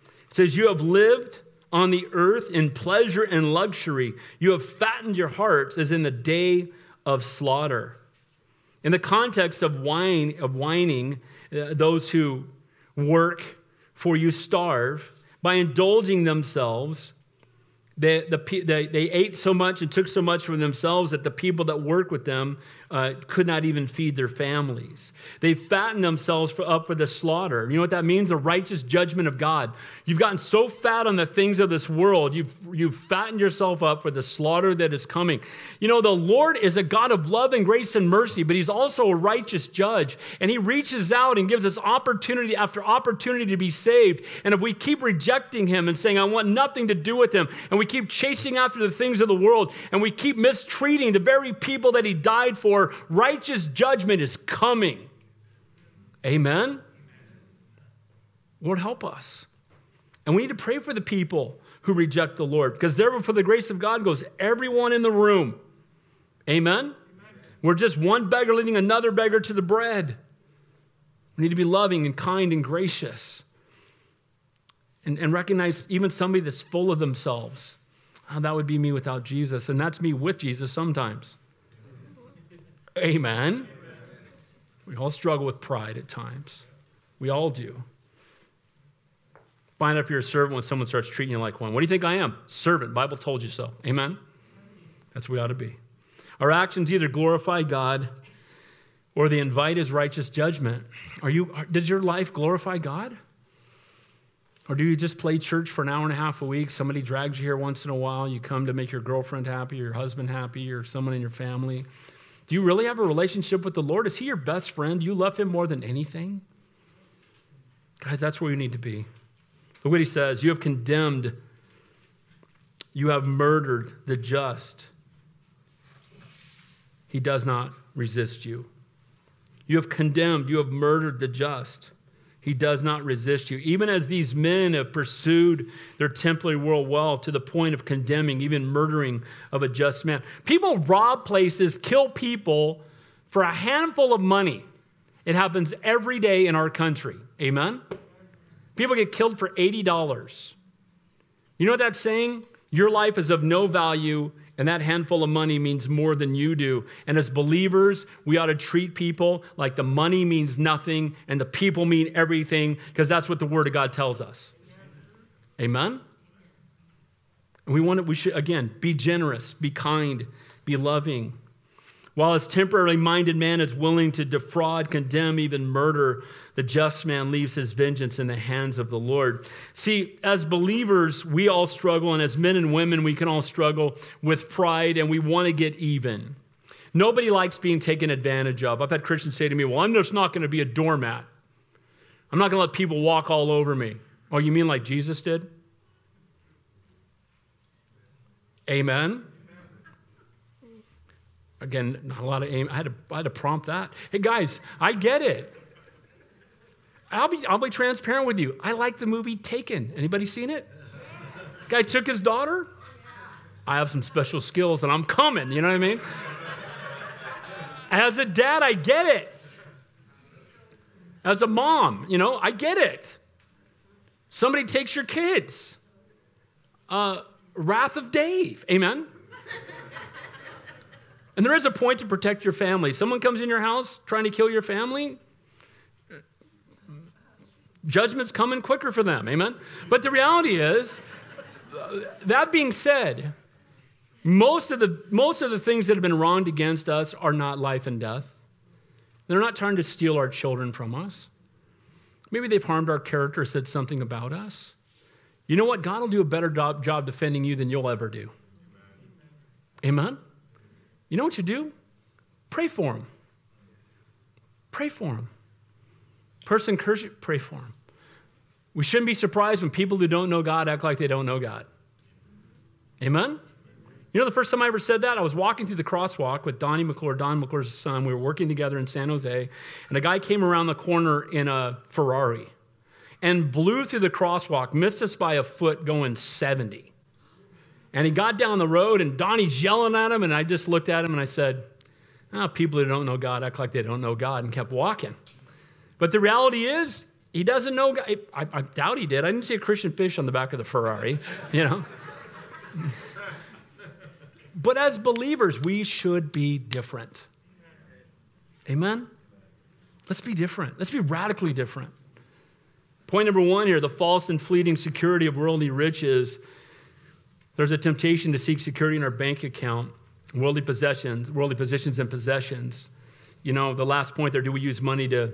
It says, You have lived on the earth in pleasure and luxury. You have fattened your hearts as in the day of slaughter. In the context of wine, of whining, uh, those who work for you starve by indulging themselves they, the, they, they ate so much and took so much for themselves that the people that work with them uh, could not even feed their families. They fattened themselves for, up for the slaughter. You know what that means? The righteous judgment of God. You've gotten so fat on the things of this world, you've, you've fattened yourself up for the slaughter that is coming. You know, the Lord is a God of love and grace and mercy, but He's also a righteous judge. And He reaches out and gives us opportunity after opportunity to be saved. And if we keep rejecting Him and saying, I want nothing to do with Him, and we keep chasing after the things of the world and we keep mistreating the very people that he died for, righteous judgment is coming. Amen? Lord, help us. And we need to pray for the people who reject the Lord because there for the grace of God goes everyone in the room. Amen? Amen? We're just one beggar leading another beggar to the bread. We need to be loving and kind and gracious and, and recognize even somebody that's full of themselves Oh, that would be me without Jesus. And that's me with Jesus sometimes. Amen. We all struggle with pride at times. We all do. Find out if you're a servant when someone starts treating you like one. What do you think I am? Servant. Bible told you so. Amen. That's what we ought to be. Our actions either glorify God or they invite his righteous judgment. Are you does your life glorify God? Or do you just play church for an hour and a half a week? Somebody drags you here once in a while. You come to make your girlfriend happy, your husband happy, or someone in your family. Do you really have a relationship with the Lord? Is He your best friend? Do you love Him more than anything? Guys, that's where you need to be. Look what He says You have condemned, you have murdered the just. He does not resist you. You have condemned, you have murdered the just. He does not resist you. Even as these men have pursued their temporary world wealth to the point of condemning, even murdering of a just man. People rob places, kill people for a handful of money. It happens every day in our country. Amen? People get killed for $80. You know what that's saying? Your life is of no value and that handful of money means more than you do. And as believers, we ought to treat people like the money means nothing and the people mean everything because that's what the Word of God tells us. Amen? And we want to, we should, again, be generous, be kind, be loving. While as temporarily minded man is willing to defraud, condemn, even murder, the just man leaves his vengeance in the hands of the Lord. See, as believers, we all struggle, and as men and women, we can all struggle with pride and we want to get even. Nobody likes being taken advantage of. I've had Christians say to me, Well, I'm just not going to be a doormat. I'm not going to let people walk all over me. Oh, you mean like Jesus did? Amen. Again, not a lot of aim. I had to, I had to prompt that. Hey, guys, I get it. I'll be, I'll be transparent with you. I like the movie Taken. Anybody seen it? Guy took his daughter. I have some special skills and I'm coming, you know what I mean? As a dad, I get it. As a mom, you know, I get it. Somebody takes your kids. Uh, Wrath of Dave, amen? And there is a point to protect your family. Someone comes in your house trying to kill your family, judgment's coming quicker for them, amen? But the reality is, that being said, most of, the, most of the things that have been wronged against us are not life and death. They're not trying to steal our children from us. Maybe they've harmed our character, said something about us. You know what? God will do a better job, job defending you than you'll ever do. Amen? You know what you do? Pray for them. Pray for them. Person curse you, pray for them. We shouldn't be surprised when people who don't know God act like they don't know God. Amen? You know, the first time I ever said that, I was walking through the crosswalk with Donnie McClure, Don McClure's son. We were working together in San Jose, and a guy came around the corner in a Ferrari and blew through the crosswalk, missed us by a foot going 70. And he got down the road, and Donnie's yelling at him, and I just looked at him and I said, oh, People who don't know God act like they don't know God, and kept walking. But the reality is, he doesn't know God. I, I doubt he did. I didn't see a Christian fish on the back of the Ferrari, you know. But as believers, we should be different. Amen? Let's be different. Let's be radically different. Point number one here the false and fleeting security of worldly riches. There's a temptation to seek security in our bank account, worldly possessions, worldly positions and possessions. You know, the last point there do we use money to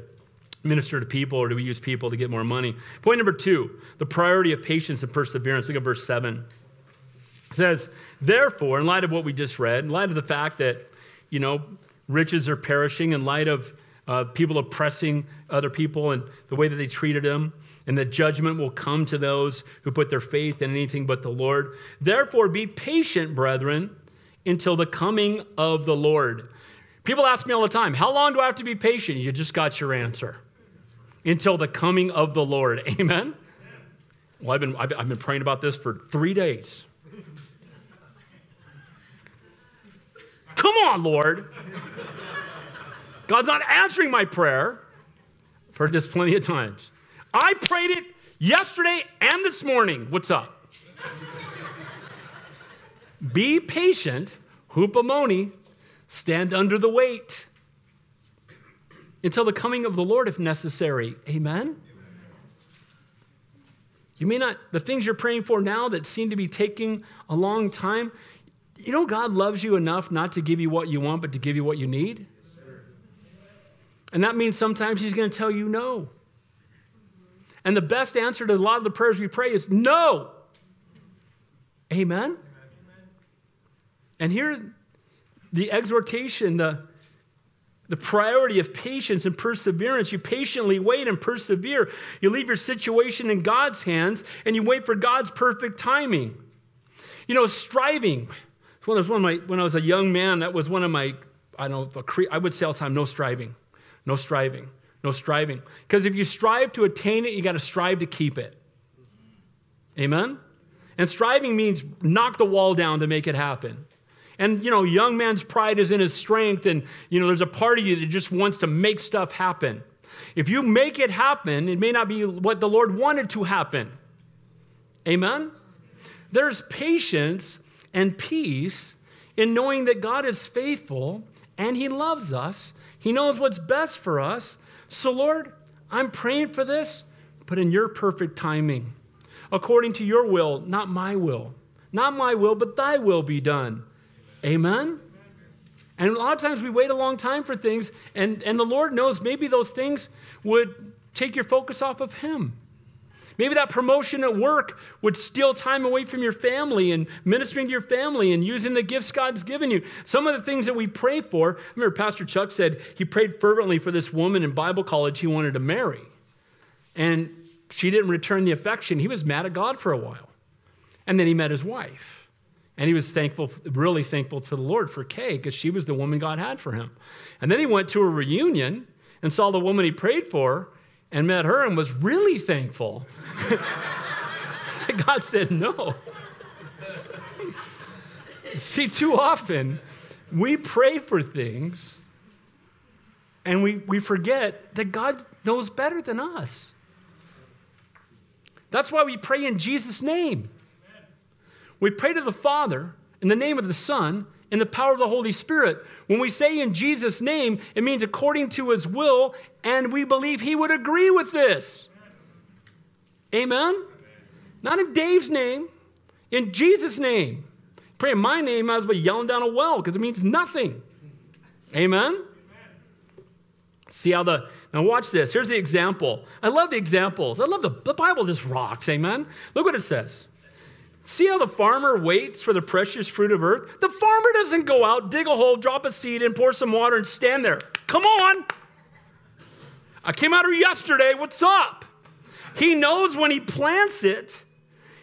minister to people or do we use people to get more money? Point number two the priority of patience and perseverance. Look at verse 7. It says, therefore, in light of what we just read, in light of the fact that, you know, riches are perishing, in light of uh, people oppressing other people and the way that they treated them, and that judgment will come to those who put their faith in anything but the Lord. Therefore, be patient, brethren, until the coming of the Lord. People ask me all the time, How long do I have to be patient? You just got your answer. Until the coming of the Lord. Amen? Well, I've been, I've been praying about this for three days. Come on, Lord. God's not answering my prayer. I've heard this plenty of times. I prayed it yesterday and this morning. What's up? Be patient, hupomone, stand under the weight until the coming of the Lord if necessary. Amen? You may not, the things you're praying for now that seem to be taking a long time, you know, God loves you enough not to give you what you want, but to give you what you need. And that means sometimes He's going to tell you no. And the best answer to a lot of the prayers we pray is no. Amen? And here, the exhortation, the, the priority of patience and perseverance. You patiently wait and persevere. You leave your situation in God's hands and you wait for God's perfect timing. You know, striving one of my, when I was a young man, that was one of my, I don't know, I would say all the time, no striving, no striving, no striving. Because if you strive to attain it, you got to strive to keep it. Amen? And striving means knock the wall down to make it happen. And, you know, young man's pride is in his strength, and, you know, there's a part of you that just wants to make stuff happen. If you make it happen, it may not be what the Lord wanted to happen. Amen? There's patience and peace in knowing that God is faithful and He loves us. He knows what's best for us. So, Lord, I'm praying for this, but in your perfect timing, according to your will, not my will. Not my will, but thy will be done. Amen? And a lot of times we wait a long time for things, and, and the Lord knows maybe those things would take your focus off of Him. Maybe that promotion at work would steal time away from your family and ministering to your family and using the gifts God's given you. Some of the things that we pray for, I remember Pastor Chuck said he prayed fervently for this woman in Bible college he wanted to marry. And she didn't return the affection. He was mad at God for a while. And then he met his wife. And he was thankful, really thankful to the Lord for Kay because she was the woman God had for him. And then he went to a reunion and saw the woman he prayed for and met her and was really thankful. God said no. See, too often we pray for things and we, we forget that God knows better than us. That's why we pray in Jesus' name. We pray to the Father in the name of the Son in the power of the Holy Spirit. When we say in Jesus' name, it means according to his will, and we believe he would agree with this. Amen? Amen. Not in Dave's name, in Jesus' name. Pray in my name, I was well yelling down a well because it means nothing. Amen? Amen? See how the, now watch this. Here's the example. I love the examples. I love the, the Bible just rocks. Amen? Look what it says. See how the farmer waits for the precious fruit of earth? The farmer doesn't go out, dig a hole, drop a seed and pour some water, and stand there. Come on. I came out here yesterday. What's up? He knows when he plants it,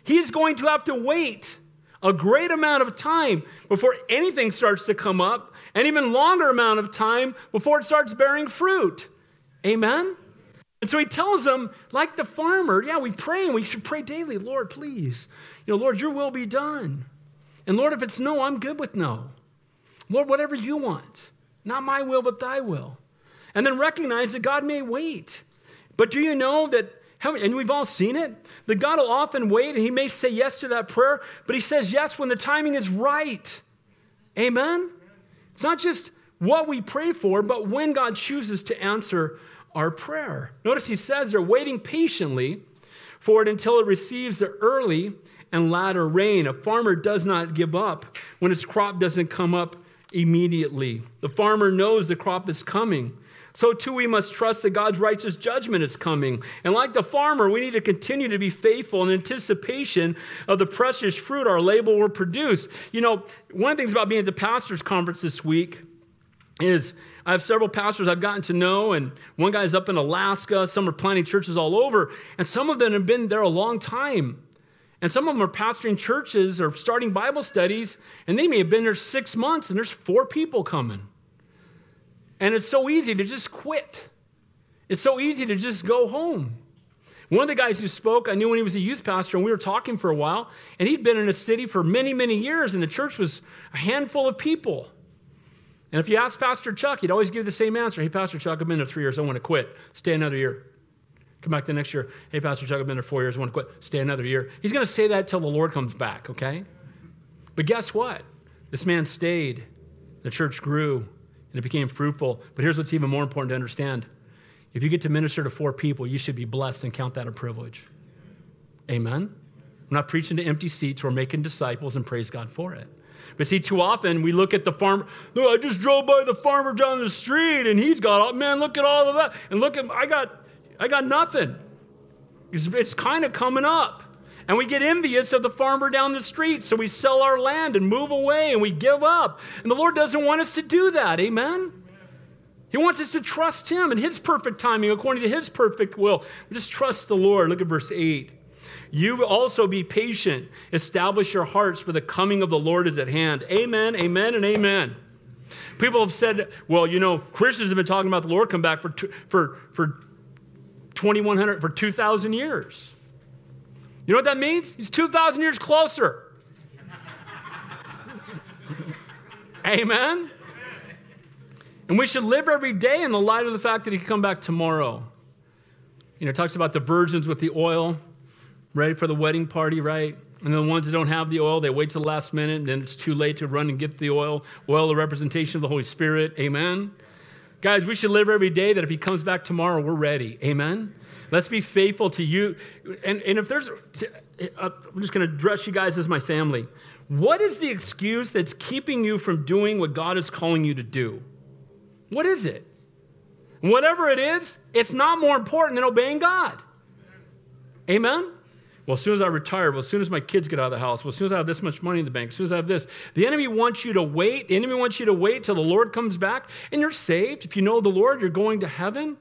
he's going to have to wait a great amount of time before anything starts to come up, an even longer amount of time before it starts bearing fruit. Amen? And so he tells them, like the farmer, yeah, we pray and we should pray daily. Lord, please, you know, Lord, your will be done. And Lord, if it's no, I'm good with no. Lord, whatever you want, not my will, but thy will. And then recognize that God may wait. But do you know that, and we've all seen it, that God will often wait and he may say yes to that prayer, but he says yes when the timing is right. Amen? It's not just what we pray for, but when God chooses to answer our prayer. Notice he says they're waiting patiently for it until it receives the early and latter rain. A farmer does not give up when his crop doesn't come up immediately. The farmer knows the crop is coming. So, too, we must trust that God's righteous judgment is coming. And like the farmer, we need to continue to be faithful in anticipation of the precious fruit our label will produce. You know, one of the things about being at the pastor's conference this week is I have several pastors I've gotten to know, and one guy's up in Alaska, some are planting churches all over, and some of them have been there a long time. And some of them are pastoring churches or starting Bible studies, and they may have been there six months, and there's four people coming. And it's so easy to just quit. It's so easy to just go home. One of the guys who spoke, I knew when he was a youth pastor, and we were talking for a while, and he'd been in a city for many, many years, and the church was a handful of people. And if you ask Pastor Chuck, he'd always give the same answer Hey, Pastor Chuck, I've been there three years, I want to quit. Stay another year. Come back the next year. Hey, Pastor Chuck, I've been there four years. I want to quit. Stay another year. He's going to say that till the Lord comes back, okay? But guess what? This man stayed. The church grew and it became fruitful. But here's what's even more important to understand if you get to minister to four people, you should be blessed and count that a privilege. Amen? I'm not preaching to empty seats. We're making disciples and praise God for it. But see, too often we look at the farmer. Look, I just drove by the farmer down the street and he's got, man, look at all of that. And look at, I got I got nothing. It's, it's kind of coming up. And we get envious of the farmer down the street, so we sell our land and move away and we give up. And the Lord doesn't want us to do that. Amen? He wants us to trust Him and His perfect timing according to His perfect will. We just trust the Lord. Look at verse 8. You also be patient. Establish your hearts, for the coming of the Lord is at hand. Amen, amen, and amen. People have said, well, you know, Christians have been talking about the Lord come back for, for, for 2100 for 2000 years you know what that means he's 2000 years closer amen and we should live every day in the light of the fact that he can come back tomorrow you know it talks about the virgins with the oil ready for the wedding party right and the ones that don't have the oil, they wait till the last minute, and then it's too late to run and get the oil. Oil, the representation of the Holy Spirit. Amen. Guys, we should live every day that if he comes back tomorrow, we're ready. Amen? Let's be faithful to you. And, and if there's, uh, I'm just going to address you guys as my family. What is the excuse that's keeping you from doing what God is calling you to do? What is it? Whatever it is, it's not more important than obeying God. Amen? Well, as soon as I retire, well, as soon as my kids get out of the house, well, as soon as I have this much money in the bank, as soon as I have this, the enemy wants you to wait. The enemy wants you to wait till the Lord comes back and you're saved. If you know the Lord, you're going to heaven.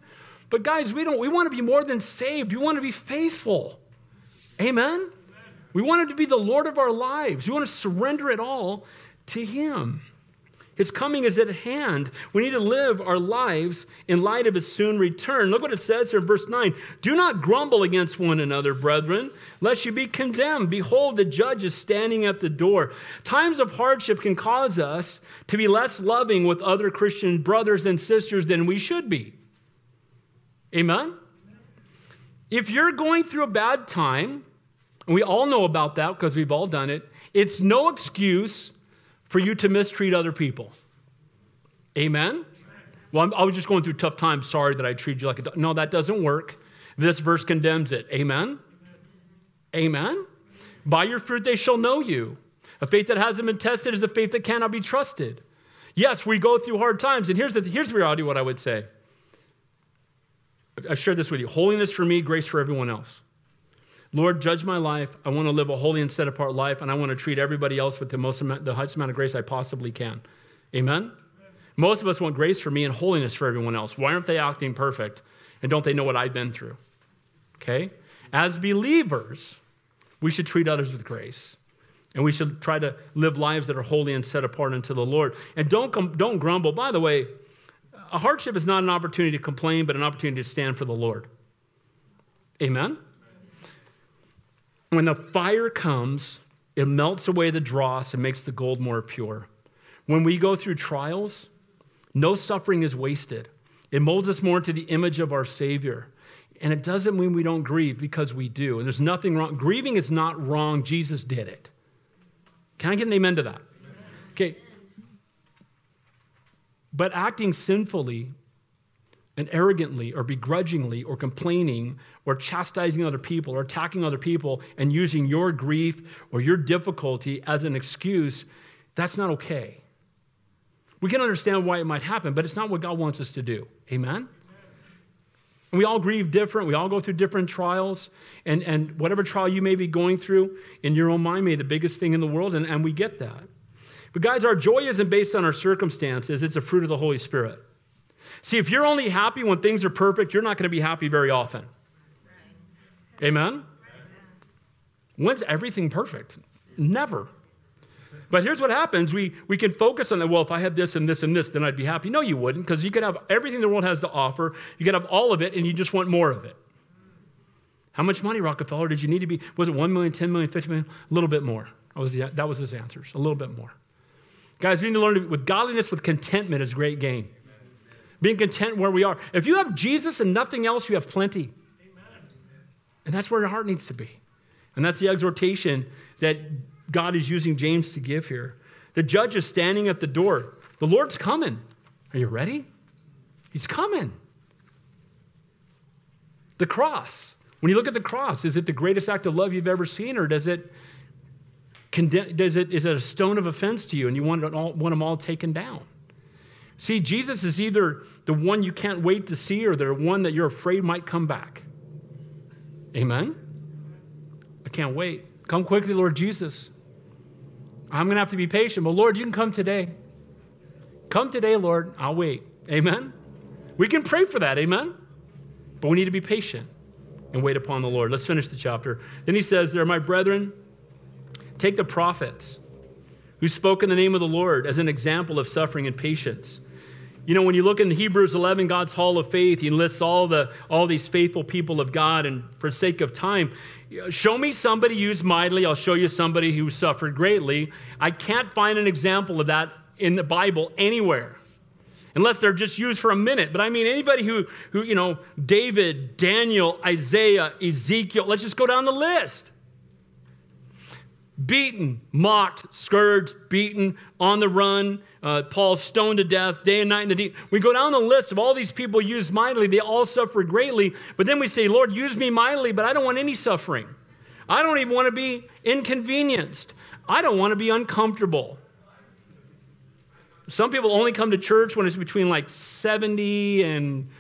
But guys, we don't we want to be more than saved. We want to be faithful. Amen? We want Him to be the Lord of our lives. We want to surrender it all to Him. His coming is at hand. We need to live our lives in light of his soon return. Look what it says here in verse 9 Do not grumble against one another, brethren, lest you be condemned. Behold, the judge is standing at the door. Times of hardship can cause us to be less loving with other Christian brothers and sisters than we should be. Amen? If you're going through a bad time, and we all know about that because we've all done it, it's no excuse for you to mistreat other people. Amen? Well, I'm, i was just going through tough times. Sorry that I treated you like a dog. No, that doesn't work. This verse condemns it. Amen? Amen? By your fruit they shall know you. A faith that hasn't been tested is a faith that cannot be trusted. Yes, we go through hard times. And here's the, here's the reality what I would say. I've shared this with you holiness for me, grace for everyone else. Lord, judge my life. I want to live a holy and set apart life, and I want to treat everybody else with the most amount, the highest amount of grace I possibly can. Amen? Most of us want grace for me and holiness for everyone else. Why aren't they acting perfect? And don't they know what I've been through? Okay? As believers, we should treat others with grace. And we should try to live lives that are holy and set apart unto the Lord. And don't, don't grumble. By the way, a hardship is not an opportunity to complain, but an opportunity to stand for the Lord. Amen? When the fire comes, it melts away the dross and makes the gold more pure. When we go through trials, no suffering is wasted. It molds us more into the image of our Savior. And it doesn't mean we don't grieve because we do. And there's nothing wrong. Grieving is not wrong. Jesus did it. Can I get an amen to that? Okay. But acting sinfully and arrogantly or begrudgingly or complaining or chastising other people or attacking other people and using your grief or your difficulty as an excuse, that's not okay. We can understand why it might happen, but it's not what God wants us to do. Amen? And we all grieve different. We all go through different trials. And, and whatever trial you may be going through in your own mind may be the biggest thing in the world, and, and we get that. But, guys, our joy isn't based on our circumstances, it's a fruit of the Holy Spirit. See, if you're only happy when things are perfect, you're not going to be happy very often. Right. Amen? When's everything perfect? Never. But here's what happens we, we can focus on that. Well, if I had this and this and this, then I'd be happy. No, you wouldn't, because you could have everything the world has to offer. You could have all of it, and you just want more of it. How much money, Rockefeller, did you need to be? Was it 1 million, 10 million, 50 million? A little bit more. That was, the, that was his answers. A little bit more. Guys, we need to learn to, with godliness, with contentment is great gain being content where we are. If you have Jesus and nothing else, you have plenty. Amen. And that's where your heart needs to be. And that's the exhortation that God is using James to give here. The judge is standing at the door. The Lord's coming. Are you ready? He's coming. The cross. When you look at the cross, is it the greatest act of love you've ever seen, or does it, does it is it a stone of offense to you and you want, all, want them all taken down? See, Jesus is either the one you can't wait to see or the one that you're afraid might come back. Amen? I can't wait. Come quickly, Lord Jesus. I'm going to have to be patient, but Lord, you can come today. Come today, Lord. I'll wait. Amen? We can pray for that. Amen? But we need to be patient and wait upon the Lord. Let's finish the chapter. Then he says, There, my brethren, take the prophets who spoke in the name of the Lord as an example of suffering and patience. You know, when you look in Hebrews 11, God's hall of faith, he lists all, the, all these faithful people of God. And for sake of time, show me somebody used mightily, I'll show you somebody who suffered greatly. I can't find an example of that in the Bible anywhere unless they're just used for a minute. But I mean, anybody who, who, you know, David, Daniel, Isaiah, Ezekiel, let's just go down the list beaten, mocked, scourged, beaten, on the run. Uh, Paul stoned to death, day and night in the deep. We go down the list of all these people used mightily. They all suffered greatly. But then we say, Lord, use me mightily, but I don't want any suffering. I don't even want to be inconvenienced. I don't want to be uncomfortable. Some people only come to church when it's between like 70 and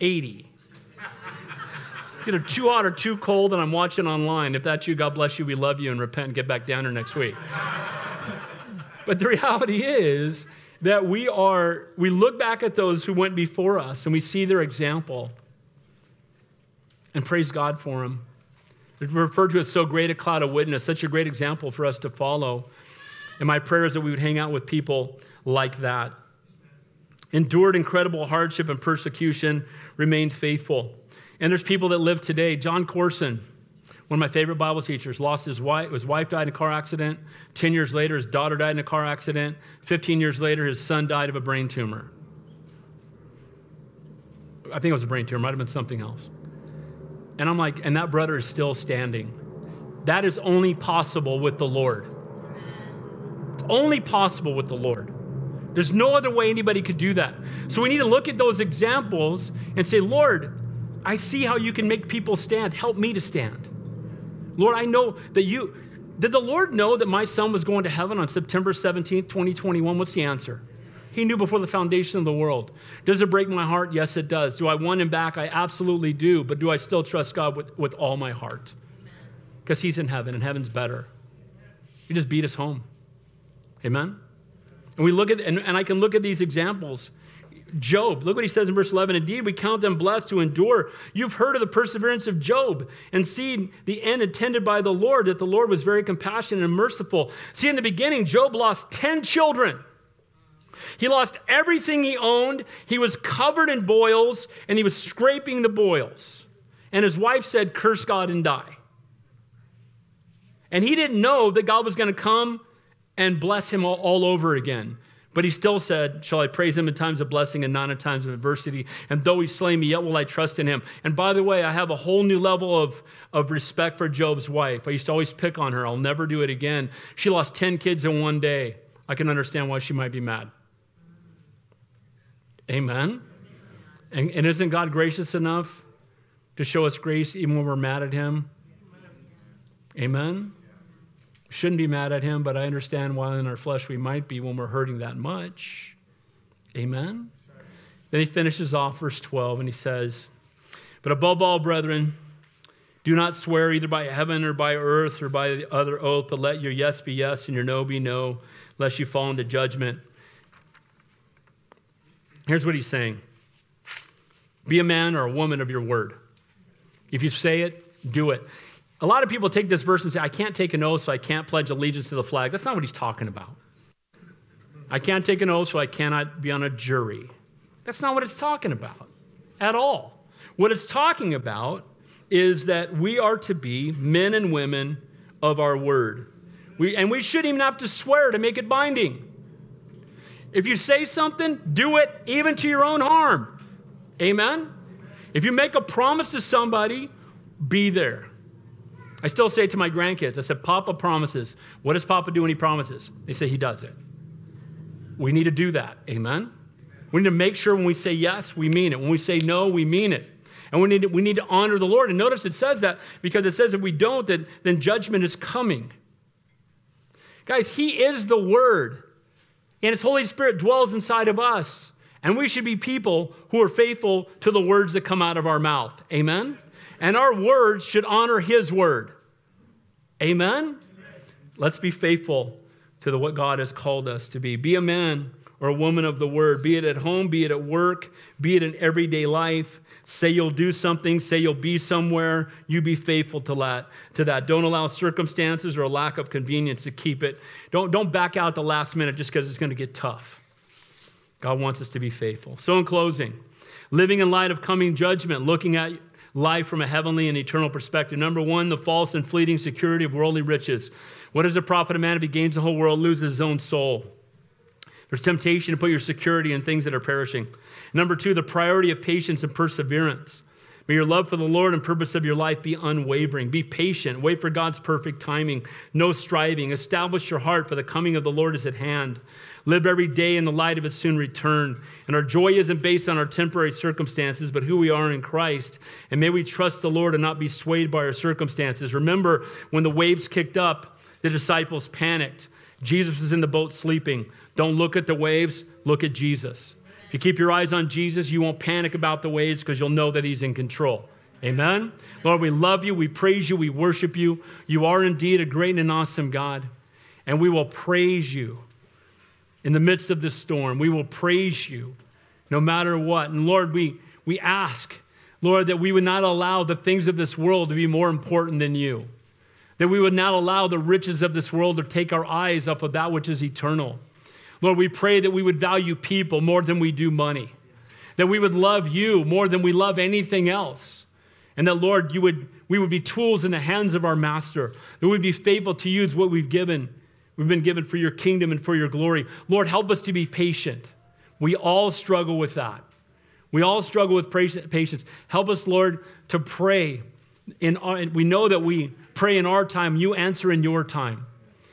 80. It's either too hot or too cold, and I'm watching online. If that's you, God bless you. We love you and repent and get back down here next week. but the reality is that we are, we look back at those who went before us and we see their example and praise God for them. It's referred to as so great a cloud of witness, such a great example for us to follow. And my prayer is that we would hang out with people like that. Endured incredible hardship and persecution, remained faithful. And there's people that live today. Jon Courson, one of my favorite Bible teachers, lost his wife. His wife died in a car accident. 10 years later, his daughter died in a car accident. 15 years later, his son died of a brain tumor. I think it was a brain tumor, might have been something else. And I'm like, and that brother is still standing. That is only possible with the Lord. It's only possible with the Lord. There's no other way anybody could do that. So we need to look at those examples and say, Lord, I see how you can make people stand. Help me to stand. Lord, I know that you. Did the Lord know that my son was going to heaven on September 17th, 2021? What's the answer? He knew before the foundation of the world. Does it break my heart? Yes, it does. Do I want him back? I absolutely do. But do I still trust God with, with all my heart? Because he's in heaven and heaven's better. He just beat us home. Amen? And we look at, and, and I can look at these examples. Job, look what he says in verse 11. Indeed, we count them blessed to endure. You've heard of the perseverance of Job and seen the end intended by the Lord, that the Lord was very compassionate and merciful. See, in the beginning, Job lost 10 children. He lost everything he owned. He was covered in boils and he was scraping the boils. And his wife said, Curse God and die. And he didn't know that God was going to come and bless him all, all, over again. But he still said, Shall I praise him in times of blessing and not in times of adversity? And though he slay me, yet will I trust in him. And by the way, I have a whole new level of, of respect for Job's wife. I used to always pick on her. I'll never do it again. She lost 10 kids in one day. I can understand why she might be mad. Amen? And, and isn't God gracious enough to show us grace even when we're mad at Him? Amen? Shouldn't be mad at Him, but I understand why in our flesh we might be when we're hurting that much. Amen? Then he finishes off verse 12 and he says, But above all, brethren, do not swear either by heaven or by earth or by the other oath, but let your yes be yes and your no be no, lest you fall into judgment. Here's what he's saying Be a man or a woman of your word. If you say it, do it. A lot of people take this verse and say, I can't take an oath, so I can't pledge allegiance to the flag. That's not what he's talking about. I can't take an oath, so I cannot be on a jury. That's not what it's talking about at all. What it's talking about is that we are to be men and women of our word. We, and we shouldn't even have to swear to make it binding. If you say something, do it even to your own harm. Amen? If you make a promise to somebody, be there. I still say to my grandkids, I said, Papa promises. What does Papa do when he promises? They say he does it. We need to do that. Amen? We need to make sure when we say yes, we mean it. When we say no, we mean it. And we need to, we need to honor the Lord. And notice it says that because it says if we don't, then, then judgment is coming. Guys, He is the Word. And His Holy Spirit dwells inside of us. And we should be people who are faithful to the words that come out of our mouth. Amen? And our words should honor His word. Amen? Let's be faithful to the, what God has called us to be. Be a man or a woman of the word, be it at home, be it at work, be it in everyday life. Say you'll do something, say you'll be somewhere, you be faithful to that. To that. Don't allow circumstances or a lack of convenience to keep it. Don't, don't back out the last minute just because it's going to get tough. God wants us to be faithful. So, in closing, living in light of coming judgment, looking at life from a heavenly and eternal perspective. Number one, the false and fleeting security of worldly riches. What does it profit a man if he gains the whole world, loses his own soul? There's temptation to put your security in things that are perishing. Number two, the priority of patience and perseverance. May your love for the Lord and purpose of your life be unwavering. Be patient. Wait for God's perfect timing. No striving. Establish your heart, for the coming of the Lord is at hand. Live every day in the light of his soon return. And our joy isn't based on our temporary circumstances, but who we are in Christ. And may we trust the Lord and not be swayed by our circumstances. Remember, when the waves kicked up, the disciples panicked. Jesus was in the boat sleeping. Don't look at the waves, look at Jesus. If you keep your eyes on Jesus, you won't panic about the waves because you'll know that He's in control. Amen? Lord, we love you, we praise you, we worship you. You are indeed a great and awesome God, and we will praise you in the midst of this storm. We will praise you no matter what. And Lord, we, we ask Lord, that we would not allow the things of this world to be more important than you. That we would not allow the riches of this world to take our eyes off of that which is eternal. Lord, we pray that we would value people more than we do money. That we would love you more than we love anything else. And that, Lord, you would, we would be tools in the hands of our master. That we'd be faithful to use what we've given. We've been given for your kingdom and for your glory. Lord, help us to be patient. We all struggle with that. We all struggle with patience. Help us, Lord, to pray. In our, we know that we pray in our time, you answer in your time.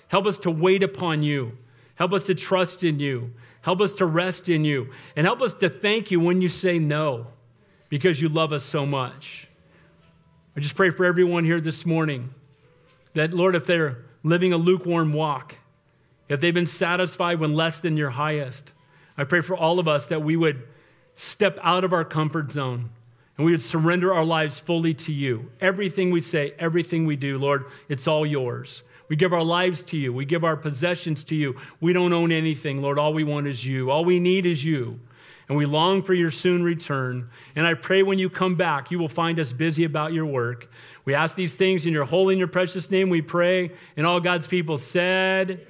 Help us to wait upon you. Help us to trust in you. Help us to rest in you. And help us to thank you when you say no because you love us so much. I just pray for everyone here this morning that, Lord, if they're living a lukewarm walk, if they've been satisfied when less than your highest, I pray for all of us that we would step out of our comfort zone and we would surrender our lives fully to you. Everything we say, everything we do, Lord, it's all yours. We give our lives to you. We give our possessions to you. We don't own anything, Lord. All we want is you. All we need is you. And we long for your soon return. And I pray when you come back, you will find us busy about your work. We ask these things in your holy and your precious name, we pray. And all God's people said,